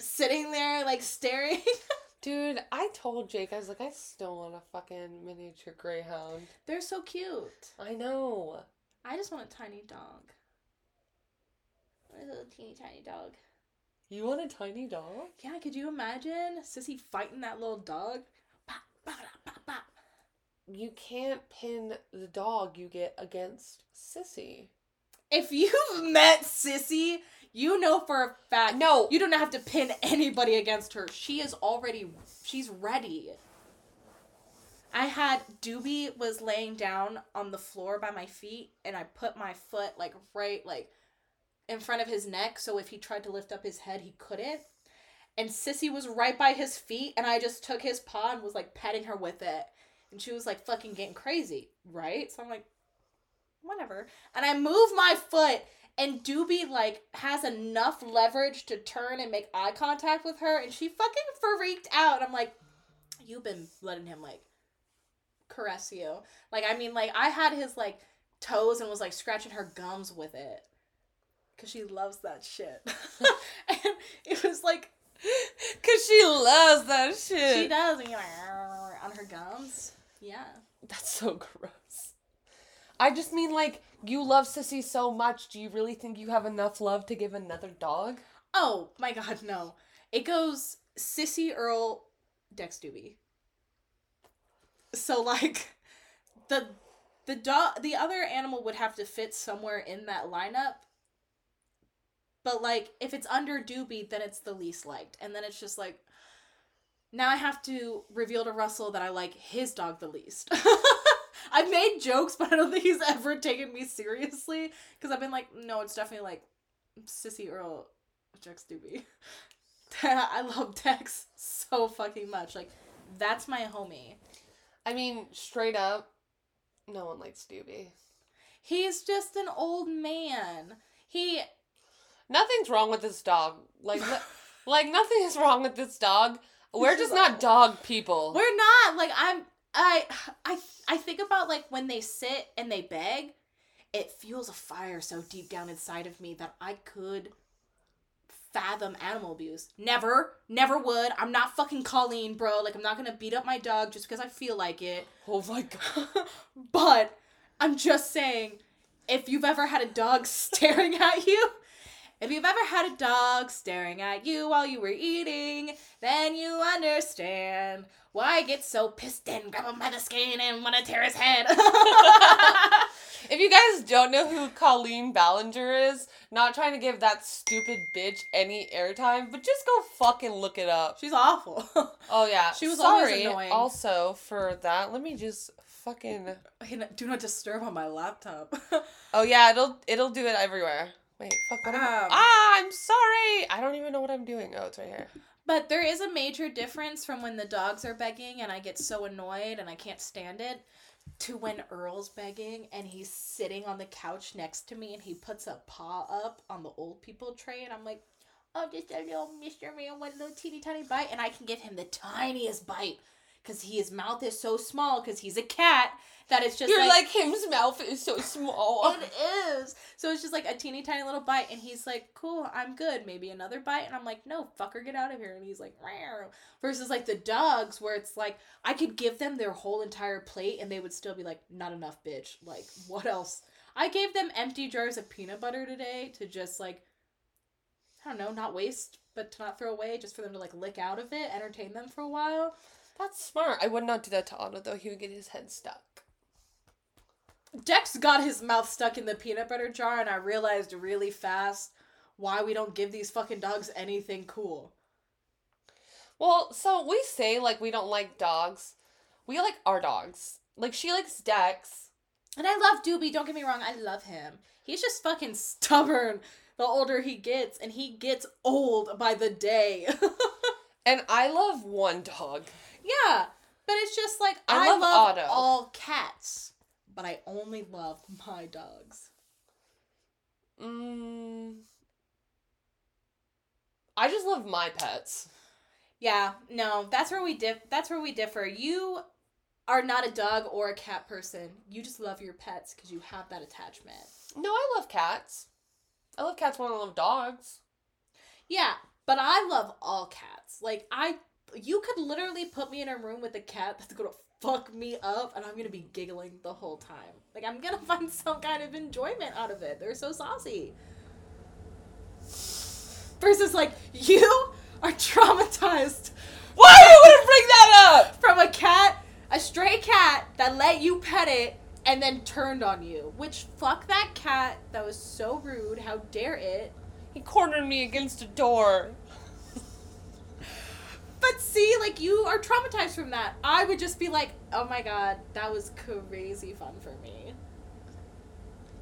sitting there like staring. Dude, I told Jake, I was like, I still want a fucking miniature greyhound. They're so cute. I know. I just want a tiny dog. A little teeny tiny dog. You want a tiny dog? Yeah, could you imagine Sissy fighting that little dog? You can't pin the dog you get against Sissy. If you've met Sissy, you know for a fact No. you don't have to pin anybody against her. She is already she's ready. I had Doobie was laying down on the floor by my feet and I put my foot like right like in front of his neck so if he tried to lift up his head he couldn't. And Sissy was right by his feet and I just took his paw and was like petting her with it. And she was like fucking getting crazy, right? So I'm like whatever. And I move my foot and Doobie like has enough leverage to turn and make eye contact with her and she fucking freaked out. I'm like, you've been letting him like caress you. Like I mean like I had his like toes and was like scratching her gums with it. Cause she loves that shit. and it was like Cause she loves that shit. she does and you're like on her gums. Yeah. That's so gross. I just mean like you love Sissy so much. Do you really think you have enough love to give another dog? Oh my god, no. It goes Sissy Earl Dex Doobie. So like the the dog the other animal would have to fit somewhere in that lineup. But like if it's under Doobie, then it's the least liked. And then it's just like now I have to reveal to Russell that I like his dog the least. I've made jokes, but I don't think he's ever taken me seriously. Because I've been like, no, it's definitely like Sissy Earl Dex Doobie. I love Dex so fucking much. Like, that's my homie. I mean, straight up, no one likes Doobie. He's just an old man. He Nothing's wrong with this dog. Like, like nothing is wrong with this dog. We're just just not dog people. We're not like I'm I I I think about like when they sit and they beg, it fuels a fire so deep down inside of me that I could fathom animal abuse. Never, never would. I'm not fucking Colleen, bro. Like I'm not to beat up my dog just because I feel like it. Oh my god. but I'm just saying if you've ever had a dog staring at you, if you've ever had a dog staring at you while you were eating, then you understand why I get so pissed and grab him by the skin and want to tear his head. If you guys don't know who Colleen Ballinger is, not trying to give that stupid bitch any airtime, but just go fucking look it up. She's awful. Oh yeah. She was always annoying. Also for that, let me just fucking. Do not disturb on my laptop. Oh yeah, it'll it'll do it everywhere. Wait, fuck. What am I- Um. ah, I'm sorry. I don't even know what I'm doing. Oh, it's right here. But there is a major difference from when the dogs are begging and I get so annoyed and I can't stand it to when Earl's begging and he's sitting on the couch next to me and he puts a paw up on the old people tray and I'm like, oh, just a little Mr. Man, one little teeny tiny bite. And I can give him the tiniest bite because his mouth is so small because he's a cat that it's just You're like, like him's mouth is so small. it is. So it's just like a teeny tiny little bite, and he's like, "Cool, I'm good." Maybe another bite, and I'm like, "No, fucker, get out of here!" And he's like, "Meow." Versus like the dogs, where it's like I could give them their whole entire plate, and they would still be like, "Not enough, bitch." Like, what else? I gave them empty jars of peanut butter today to just like, I don't know, not waste, but to not throw away, just for them to like lick out of it, entertain them for a while. That's smart. I would not do that to Otto though. He would get his head stuck. Dex got his mouth stuck in the peanut butter jar, and I realized really fast why we don't give these fucking dogs anything cool. Well, so we say like we don't like dogs. We like our dogs. Like she likes Dex. And I love Doobie, don't get me wrong, I love him. He's just fucking stubborn the older he gets, and he gets old by the day. And I love one dog. Yeah, but it's just like I I, love love, Otto. all cats, but I only love my dogs. Mm, I just love my pets. Yeah, no, that's where we dif- that's where we differ. You are not a dog or a cat person. You just love your pets because you have that attachment. No, I love cats. I love cats more than I love dogs. Yeah, but I love all cats. Like I you could literally put me in a room with a cat that's gonna fuck me up and I'm gonna be giggling the whole time. Like I'm gonna find some kind of enjoyment out of it. They're so saucy. Versus like you are traumatized Why are you gonna bring that up? from a cat, a stray cat that let you pet it and then turned on you. Which fuck that cat. That was so rude. How dare it? He cornered me against a door. But see, like you are traumatized from that. I would just be like, oh my god, that was crazy fun for me.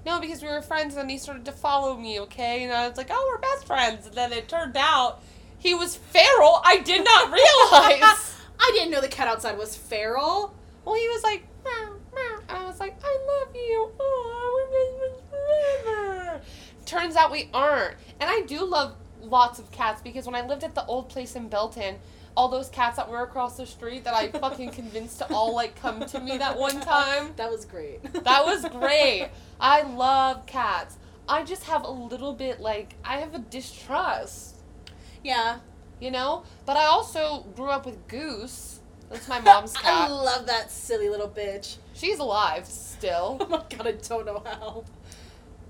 No, because we were friends and he started to follow me, okay? And I was like, oh, we're best friends. And then it turned out he was feral. I did not realize. I didn't know the cat outside was feral. well, he was like, meow, meow. And I was like, I love you. Oh, we're best friends forever. Turns out we aren't. And I do love lots of cats because when I lived at the old place in Belton, all those cats that were across the street that I fucking convinced to all like come to me that one time. That was great. That was great. I love cats. I just have a little bit like I have a distrust, yeah. you know? But I also grew up with Goose. That's my mom's cat. I love that silly little bitch. She's alive still. Oh my god, I don't know how.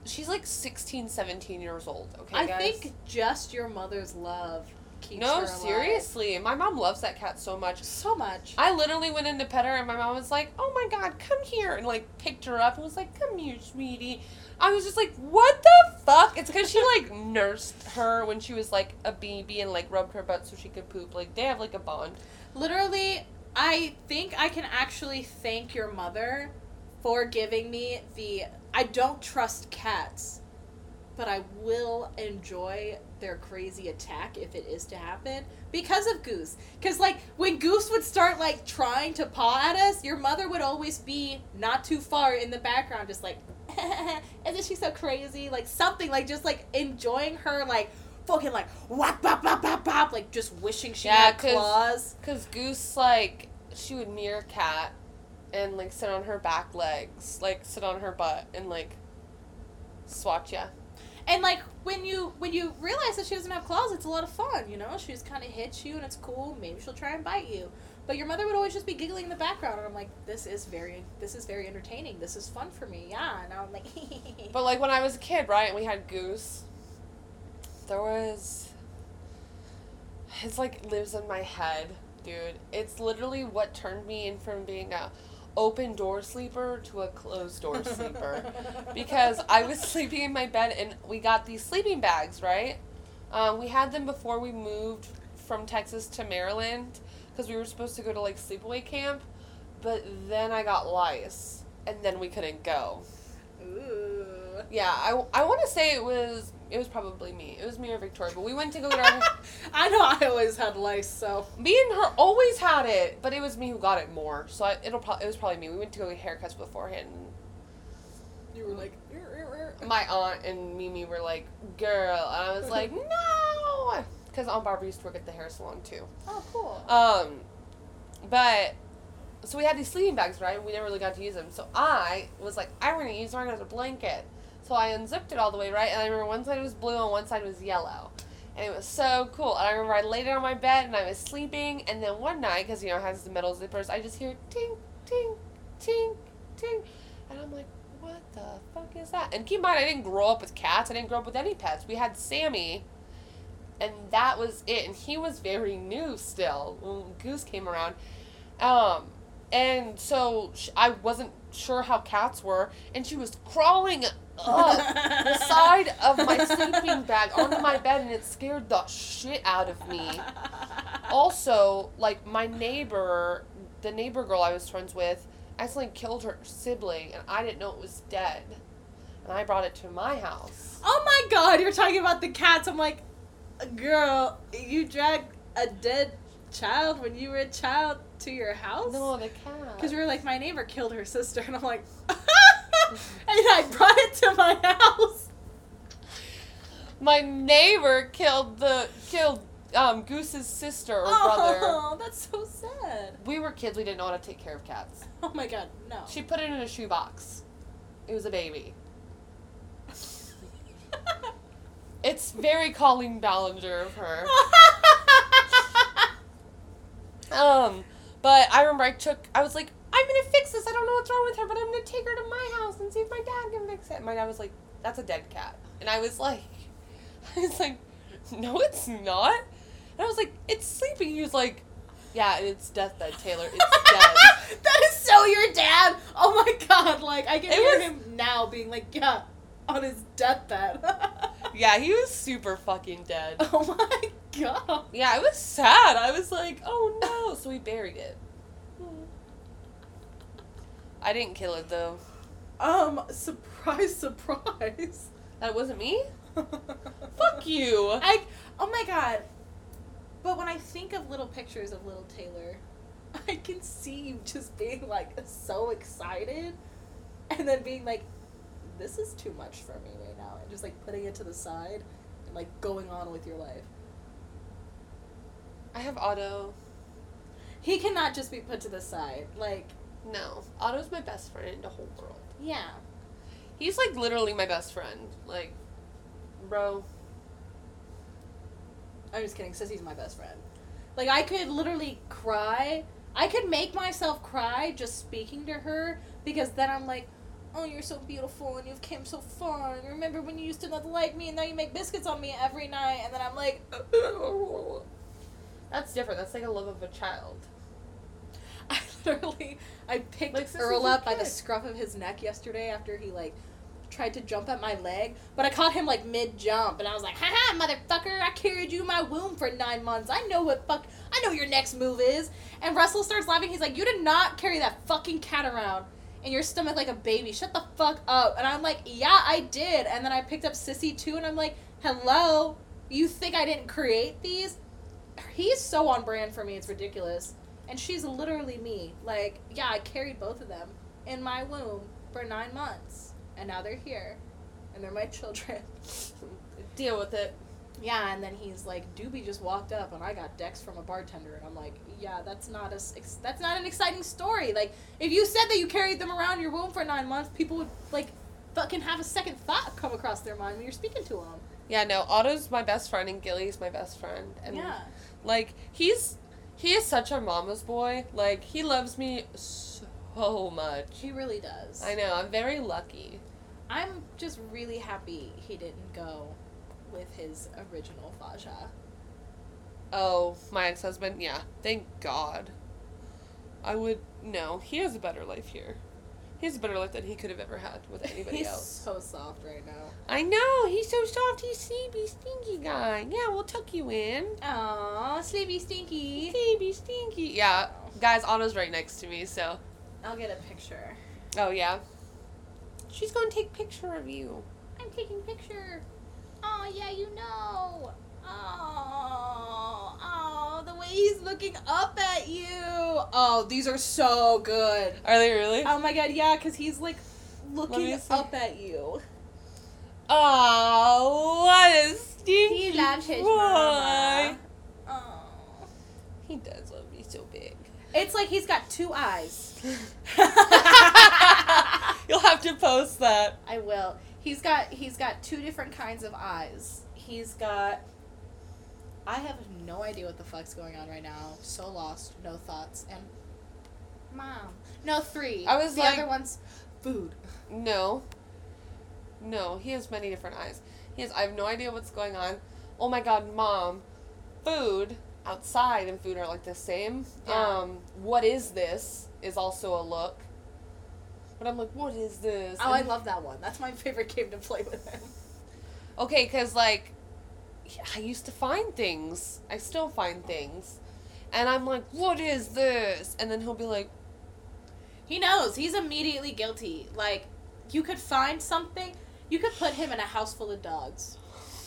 She's like 16, 17 years old, okay, I guys? think just your mother's love keeps No, seriously. My mom loves that cat so much. So much. I literally went in to pet her, and my mom was like, "Oh my god, come here!" and like picked her up and was like, "Come here, sweetie." I was just like, "What the fuck?" It's because she like nursed her when she was like a baby and like rubbed her butt so she could poop. Like they have like a bond. Literally, I think I can actually thank your mother for giving me the I don't trust cats, but I will enjoy their crazy attack if it is to happen because of Goose. Cuz like when Goose would start like trying to paw at us, your mother would always be not too far in the background just like isn't she so crazy? Like something like just like enjoying her like fucking like whap bop bop bop bop like just wishing she Yeah, had 'cause- claws. Cause Goose like she would meerkat and like sit on her back legs, like sit on her butt and like swat ya. And like when you when you realize that she doesn't have claws, it's a lot of fun. You know, she just kind of hits you, and it's cool. Maybe she'll try and bite you. But your mother would always just be giggling in the background, and I'm like, this is very this is very entertaining. This is fun for me. Yeah, and I'm like, But like when I was a kid, right, and we had Goose, there was. It's like lives in my head, dude. It's literally what turned me in from being a open door sleeper to a closed door sleeper. because I was sleeping in my bed and we got these sleeping bags, right? Um, we had them before we moved from Texas to Maryland because we were supposed to go to like sleepaway camp, but then I got lice and then we couldn't go. Ooh. Yeah, I, I want to say it was it was probably me. It was me or Victoria, but we went to go get our. I know I always had lice, so me and her always had it, but it was me who got it more. So I, it'll pro- it was probably me. We went to go get haircuts beforehand. And you were like, my aunt and Mimi were like, "Girl," and I was like, "No," because Aunt Barbara used to work at the hair salon too. oh cool. Um, but so we had these sleeping bags, right? We never really got to use them. So I was like, I'm gonna use mine as a blanket. So I unzipped it all the way, right? And I remember one side was blue and one side was yellow. And it was so cool. And I remember I laid it on my bed and I was sleeping. And then one night, because, you know, it has the metal zippers, I just hear ting, ting, ting, ting. And I'm like, what the fuck is that? And keep in mind, I didn't grow up with cats. I didn't grow up with any pets. We had Sammy. And that was it. And he was very new still when Goose came around. Um, and so sh- I wasn't sure how cats were, and she was crawling up the side of my sleeping bag onto my bed, and it scared the shit out of me. also, like my neighbor, the neighbor girl I was friends with, accidentally killed her sibling, and I didn't know it was dead, and I brought it to my house. Oh my god, you're talking about the cats. I'm like, girl, you dragged a dead child when you were a child to your house? No, the cat. Because we were like, my neighbor killed her sister, and I'm like, and I brought it to my house. my neighbor killed the killed um Goose's sister or brother. Oh, that's so sad. We were kids. We didn't know how to take care of cats. Oh my god, no. She put it in a shoebox. It was a baby. It's very Colleen Ballinger of her. Um, but I remember I took. I was like, I'm gonna fix this. I don't know what's wrong with her, but I'm gonna take her to my house and see if my dad can fix it. And my dad was like, That's a dead cat. And I was like, I was like, No, it's not. And I was like, It's sleeping. He was like, Yeah, it's deathbed, Taylor. It's dead. that is so your dad. Oh my god, like I can It hear was- him now being like, yeah, on his deathbed. yeah, he was super fucking dead. oh my god. Yeah, I was sad. I was like, oh no. So we buried it. I didn't kill it though. Um, surprise, surprise. That wasn't me? Fuck you. I oh my god. But when I think of little pictures of little Taylor, I can see you just being like so excited and then being like this is too much for me right now and just like putting it to the side and like going on with your life. I have Otto. He cannot just be put to the side. Like, No. Otto's my best friend in the whole world. yeah. He's like literally my best friend. Like, bro. I'm just kidding. Sissy's my best friend. Like I could literally cry. I could make myself cry just speaking to her because then I'm like, "Oh, you're so beautiful and you've came so far. And remember when you used to not like me and now you make biscuits on me every night?" And then I'm like, That's different. That's like a love of a child. I literally I picked Like, Earl up by the scruff of his neck yesterday after he like tried to jump at my leg, but I caught him like mid jump and I was like, "Haha, motherfucker! I carried you in my womb for nine months. I know what fuck. I know your next move is." And Russell starts laughing. He's like, "You did not carry that fucking cat around." In your stomach like a baby. Shut the fuck up. And I'm like, yeah, I did. And then I picked up Sissy too, and I'm like, hello? You think I didn't create these? He's so on brand for me, it's ridiculous. And she's literally me. Like, yeah, I carried both of them in my womb for nine months. And now they're here. And they're my children. Deal with it. Yeah, and then he's like, Doobie just walked up and I got Dex from a bartender. And I'm like, yeah, that's not a, that's not an exciting story. Like, if you said that you carried them around your womb for nine months, people would, like, fucking have a second thought come across their mind when you're speaking to them. Yeah, no. Otto's my best friend and Gilly's my best friend. And yeah. Like he's he is such a mama's boy. Like he loves me so much. He really does. I know. I'm very lucky. I'm just really happy he didn't go with his original Faja. Oh, my ex-husband. Yeah. Thank God. I would no. He has a better life here. He has a better life than he could have ever had with anybody He's else. so soft right now. I know. He's so soft. He's sleepy, stinky guy. Yeah, we'll tuck you in. Aw, sleepy stinky. Sleepy, stinky. Yeah, oh. guys. Otto's right next to me. So. I'll get a picture. Oh yeah. She's gonna take picture of you. I'm taking picture. Oh yeah, you know. Oh, oh, the way he's looking up at you. Oh, these are so good. Are they really? Oh my god, yeah, because he's like looking up at you. Oh, what a stinky He loves his boy. mama. Oh. He does love me so big. It's like he's got two eyes. You'll have to post that. I will. He's got he's got two different kinds of eyes. He's got I have no idea what the fuck's going on right now. So lost, no thoughts, and mom. No three. I was the like- other one's food. No. No, he has many different eyes. He has I have no idea what's going on. Oh my god, mom. Food outside and food are like the same. Yeah. Um, what is this? Is also a look. But I'm like, what is this? Oh, I love that one. That's my favorite game to play with him. Okay, because, like, I used to find things. I still find things. And I'm like, what is this? And then he'll be like, He knows. He's immediately guilty. Like, you could find something. You could put him in a house full of dogs,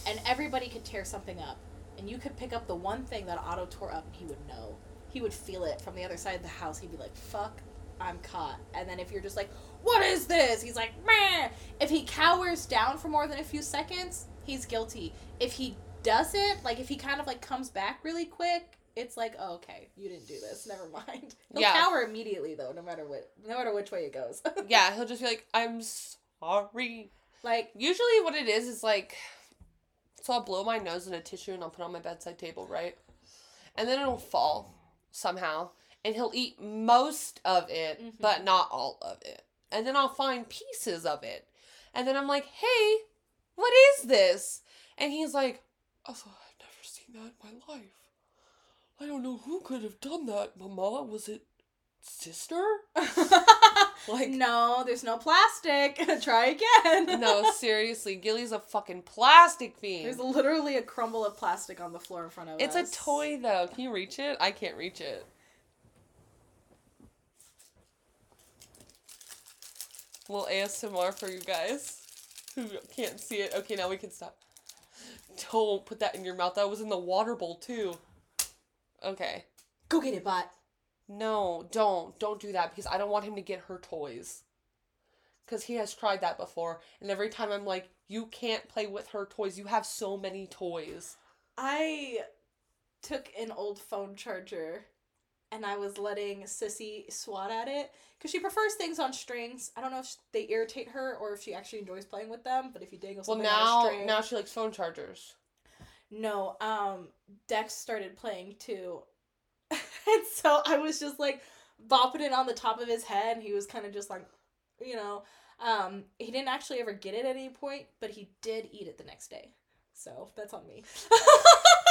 and everybody could tear something up. And you could pick up the one thing that Otto tore up, and he would know. He would feel it from the other side of the house. He'd be like, fuck, I'm caught. And then if you're just like, what is this? He's like, meh. If he cowers down for more than a few seconds, he's guilty. If he doesn't, like, if he kind of like comes back really quick, it's like, oh, okay, you didn't do this. Never mind. He'll Yeah. cower immediately though, no matter what, no matter which way it goes. yeah, he'll just be like, I'm sorry. like, Usually, what it is is like, so I'll blow my nose in a tissue and I'll put it on my bedside table, right? And then it'll fall somehow, and he'll eat most of it, Mhm. but not all of it. And then I'll find pieces of it, and then I'm like, hey, what is this? And he's like, oh, I've never seen that in my life. I don't know who could have done that, Mama. Was it sister? Like, no, there's no plastic. Try again. no, seriously, Gilly's a fucking plastic fiend. There's literally a crumble of plastic on the floor in front of It's us. It's a toy though. Can you reach it? I can't reach it. Little ASMR for you guys who can't see it. Okay, now we can stop. Don't put that in your mouth. That was in the water bowl too. Okay. Go get it, bot. No, don't. Don't do that because I don't want him to get her toys. Because he has tried that before. And every time I'm like, you can't play with her toys. You have so many toys. I took an old phone charger and I was letting Sissy swat at it because she prefers things on strings. I don't know if they irritate her or if she actually enjoys playing with them. But if you dangle Well, something on a now string, now she likes phone chargers. no, um, Dex started playing too, and so I was just like bopping it on the top of his head. And he was kind of just like, you know, um, he didn't actually ever get it at any point, but he did eat it the next day. So that's on me.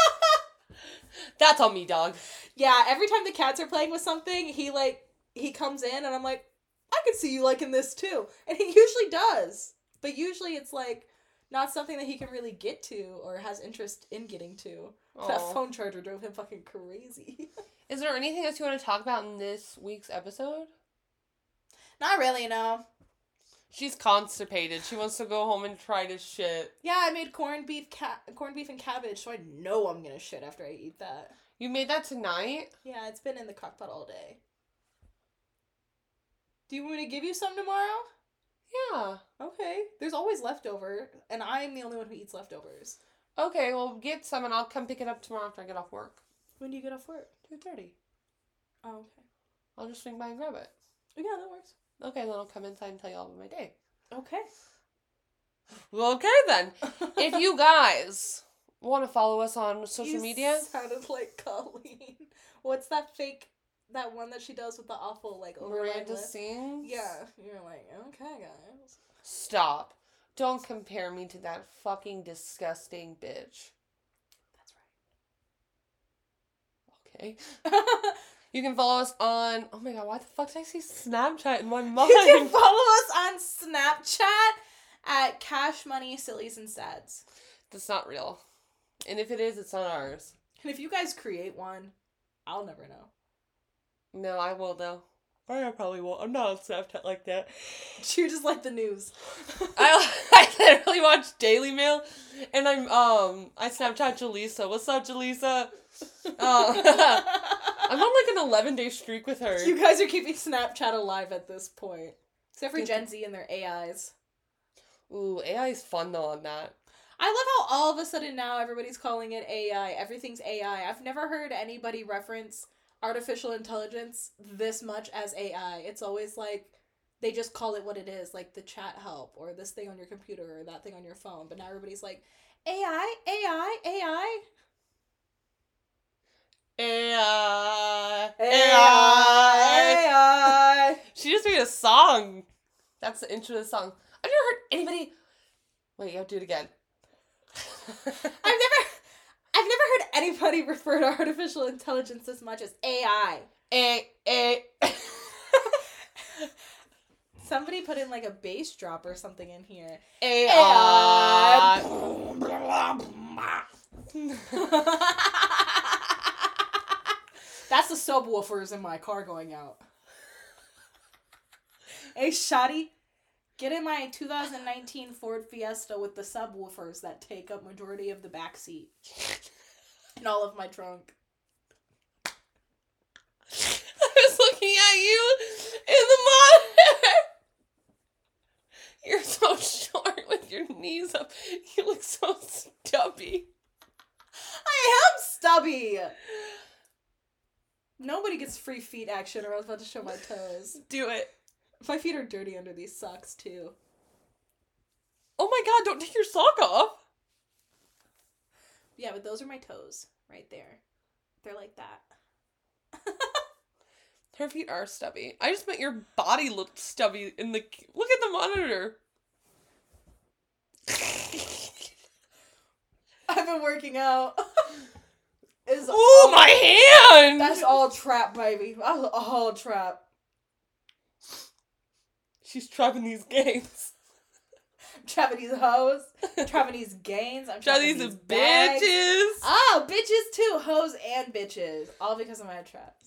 That's on me, dog. Yeah, every time the cats are playing with something, he like he comes in and I'm like, I could see you liking this too. And he usually does. But usually it's like not something that he can really get to or has interest in getting to. That phone charger drove him fucking crazy. Is there anything else you want to talk about in this week's episode? not really, no. She's constipated. She wants to go home and try to shit. Yeah, I made corned beef ca- corned beef and cabbage, so I know I'm gonna shit after I eat that. You made that tonight? Yeah, it's been in the crock pot all day. Do you want me to give you some tomorrow? Yeah. Okay. There's always leftover, and I'm the only one who eats leftovers. Okay, well, get some and I'll come pick it up tomorrow after I get off work. When do you get off work? 2.30. Oh, okay. I'll just swing by and grab it. Yeah, that works. Okay, then I'll come inside and tell you all about my day. Okay. Well, okay then. if you guys want to follow us on social You media, sounded like Colleen. What's that fake? That one that she does with the awful like Miranda sings. Yeah, you're like okay, guys. Stop. Don't compare me to that fucking disgusting bitch. That's right. Okay. right. You can follow us on. Oh my god, why the fuck did I say Snapchat in my mind? you can follow us on Snapchat at Cash Money Sillies and Sads. That's not real. And if it is, it's not ours. And if you guys create one, I'll never know. No, I will though. Or I probably won't. I'm not on Snapchat like that. You're just like the news. I I literally watch Daily Mail, and I'm um I Snapchat Jaleesa. What's up, Jaleesa? Uh, I'm on like an 11 day streak with her. you guys are keeping Snapchat alive at this point. Except for Gen Z and their AIs. Ooh, AI is fun though on that. I love how all of a sudden now everybody's calling it AI. Everything's AI. I've never heard anybody reference artificial intelligence this much as AI. It's always like they just call it what it is, like the chat help or this thing on your computer or that thing on your phone. But now everybody's like, AI, AI, AI. AI, AI, AI. She just made a song. That's the intro to the song. I've never heard anybody. Wait, you have to do it again. I've never I've never heard anybody refer to artificial intelligence as much as AI. A A. Somebody put in like a bass drop or something in here. AI. That's the subwoofers in my car going out. hey, Shotty, get in my 2019 Ford Fiesta with the subwoofers that take up majority of the back seat and all of my trunk. I was looking at you in the monitor. You're so short with your knees up. You look so stubby. I am stubby. Nobody gets free feet action, or I was about to show my toes. Do it. My feet are dirty under these socks too. Oh my god, don't take your sock off. Yeah, but those are my toes right there. They're like that. Her feet are stubby. I just meant your body looked stubby in the. Look at the monitor. I've been working out. Is Oh, my hand! That's all trap, baby. That's all trap. She's trapping these games. Trapping these hoes. Trapping these gains. I'm Trapping these these bitches. Oh, bitches too. Hoes and bitches. All because of my traps.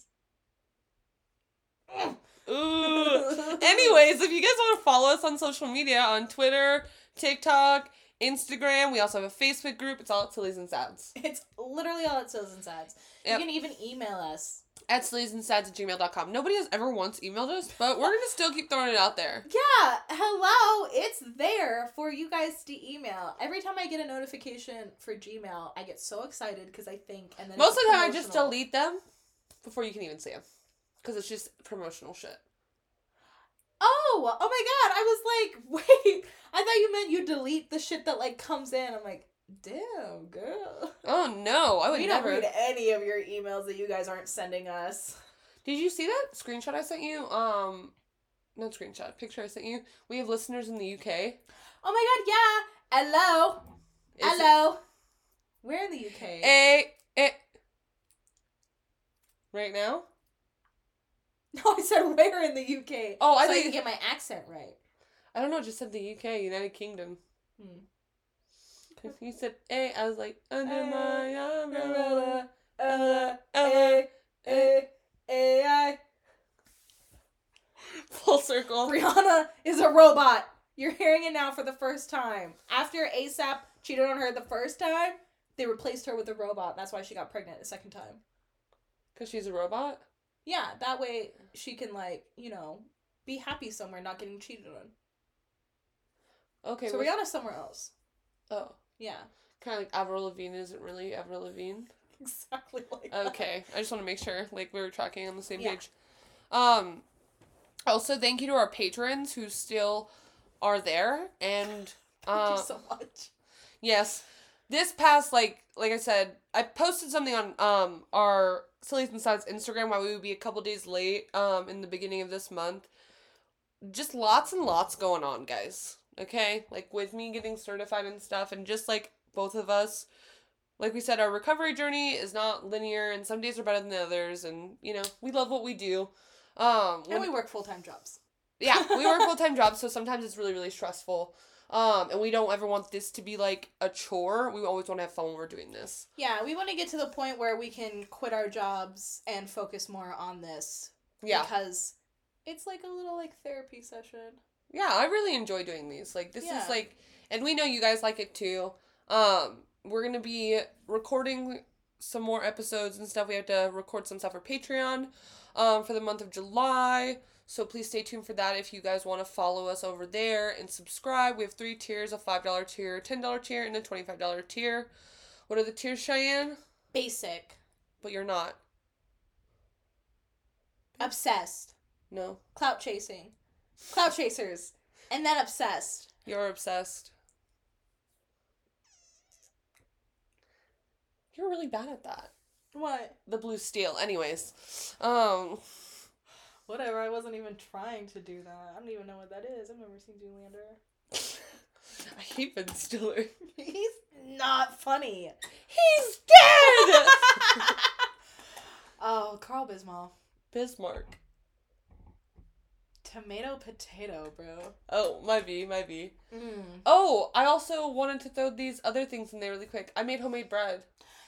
Ooh. Anyways, if you guys want to follow us on social media on Twitter, TikTok, Instagram, we also have a Facebook group. It's all at Sillies and Sads. It's literally all it says and sads. Yep. You can even email us. At sillies and sads at gmail.com. Nobody has ever once emailed us, but we're going to still keep throwing it out there. Yeah, hello. It's there for you guys to email. Every time I get a notification for Gmail, I get so excited because I think, and then Most of the time, I just delete them before you can even see them. Because it's just promotional shit. Oh, oh my god! I was like, wait. I thought you meant you delete the shit that like comes in. I'm like, damn, girl. Oh no, I would we never. don't read any of your emails that you guys aren't sending us. Did you see that screenshot I sent you? Um, not screenshot, picture I sent you. We have listeners in the UK. Oh my god, yeah. Hello, Is hello. We're in the UK. A, a, right now? no, I said where in the UK. Oh, I so thought you get my accent right. I don't know, just said the UK, United Kingdom. Hmm. 'Cause you said A, I was like, under Uh, my umbrella. Umbrella, Uh, A, A, AI. full circle. Rihanna is a robot. You're hearing it now for the first time. After ASAP cheated on her the first time, they replaced her with a robot. That's why she got pregnant the second time. Because she's a robot? Yeah, that way she can like, you know, be happy somewhere, not getting cheated on. Okay, so Rihanna's somewhere else. oh. Yeah, Kind of like Avril Lavigne isn't really Avril Lavigne. exactly like that. Okay, I just want to make sure like we were tracking on the same Yeah. page. Um, also thank you to our patrons who still are there and Thank uh, you so much. yes, this past like like I said, I posted something on um our Sillies and Sads Instagram why we would be a couple days late um in the beginning of this month. Just lots and lots going on, guys. Okay, like with me getting certified and stuff, and just like both of us like we said, our recovery journey is not linear, and some days are better than others, and you know we love what we do. Um, And when- we work full time jobs. yeah, we work full time jobs, so sometimes it's really really stressful. Um, and we don't ever want this to be like a chore. We always want to have fun when we're doing this. Yeah, we want to get to the point where we can quit our jobs and focus more on this. Yeah, Because it's like a little like therapy session. yeah, I really enjoy doing these. Like this Yeah. is like, and we know you guys like it too. Um, we're gonna be recording some more episodes and stuff. We have to record some stuff for Patreon, um, for the month of July. So please stay tuned for that if you guys want to follow us over there and subscribe. We have three tiers: a five dollar tier, ten dollar tier, and a twenty five dollar tier. What are the tiers, Cheyenne? Basic. But you're not. Obsessed. No, Clout chasing. Clout chasers. And then obsessed. you're obsessed. You're really bad at that. What? The blue steel. Anyways, um, Whatever, I wasn't even trying to do that. I don't even know what that is. I've never seen Zoolander. I hate Ben Stiller. He's not funny. He's dead. oh, Carl Bismarck. Bismarck. Tomato potato, bro. Oh, might be, might be. Mm. Oh, I also wanted to throw these other things in there really quick. I made homemade bread.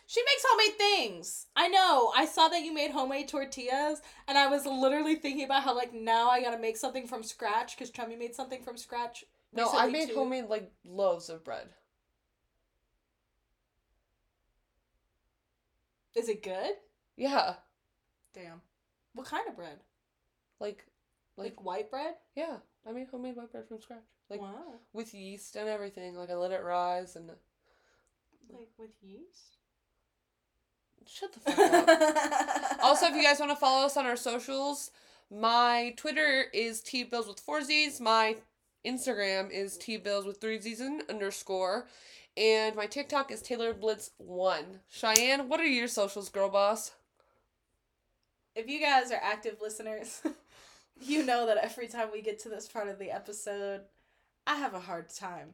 She makes homemade things. I know. I saw that you made homemade tortillas, and I was literally thinking about how like now I gotta make something from scratch because Chummy made something from scratch. No, I made too. homemade like loaves of bread. Is it good? Yeah, Damn. What kind of bread? like, like Like white bread? yeah, I made homemade white bread from scratch, like wow. with yeast and everything. Like I let it rise and Like with yeast? Shut the fuck up. also, if you guys want to follow us on our socials, my Twitter is T Bills with four Z's. My Instagram is T Bills with three Z's and underscore. And my TikTok is Taylor Blitz one. Cheyenne, what are your socials, girl boss? if you guys are active listeners, you know that every time we get to this part of the episode, I have a hard time.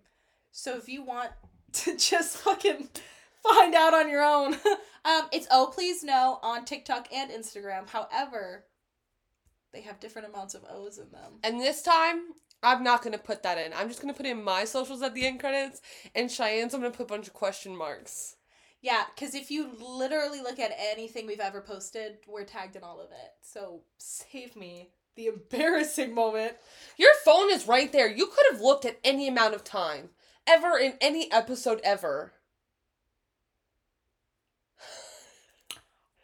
So if you want to just fucking find out on your own, um, it's oh please no on TikTok and Instagram. However, they have different amounts of O's in them. And this time, I'm not gonna put that in. I'm just gonna put in my socials at the end credits, and Cheyenne's I'm gonna put a bunch of question marks. Yeah, because if you literally look at anything we've ever posted, we're tagged in all of it. So save me the embarrassing moment. Your phone is right there. You could have looked at any amount of time, ever in any episode ever.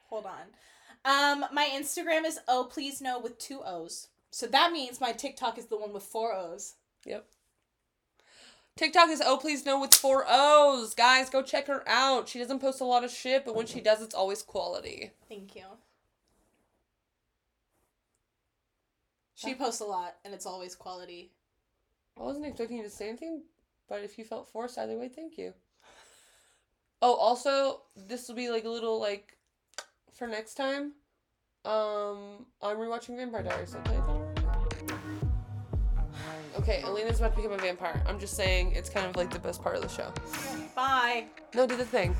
Hold on. Um, my Instagram is oh please no with two O's. So that means my TikTok is the one with four O's. Yep. TikTok is oh please no with four O's. Guys, go check her out. She doesn't post a lot of shit, but when she does, it's always quality. Thank you. She posts a lot and it's always quality. I wasn't expecting you to say anything, but if you felt forced either way, thank you. Oh, also, this will be like a little like for next time. Um, I'm rewatching Vampire Diaries. Did I tell you that already? Okay, Elena's about to become a vampire. I'm just saying it's kind of like the best part of the show. Bye. No, do the thing.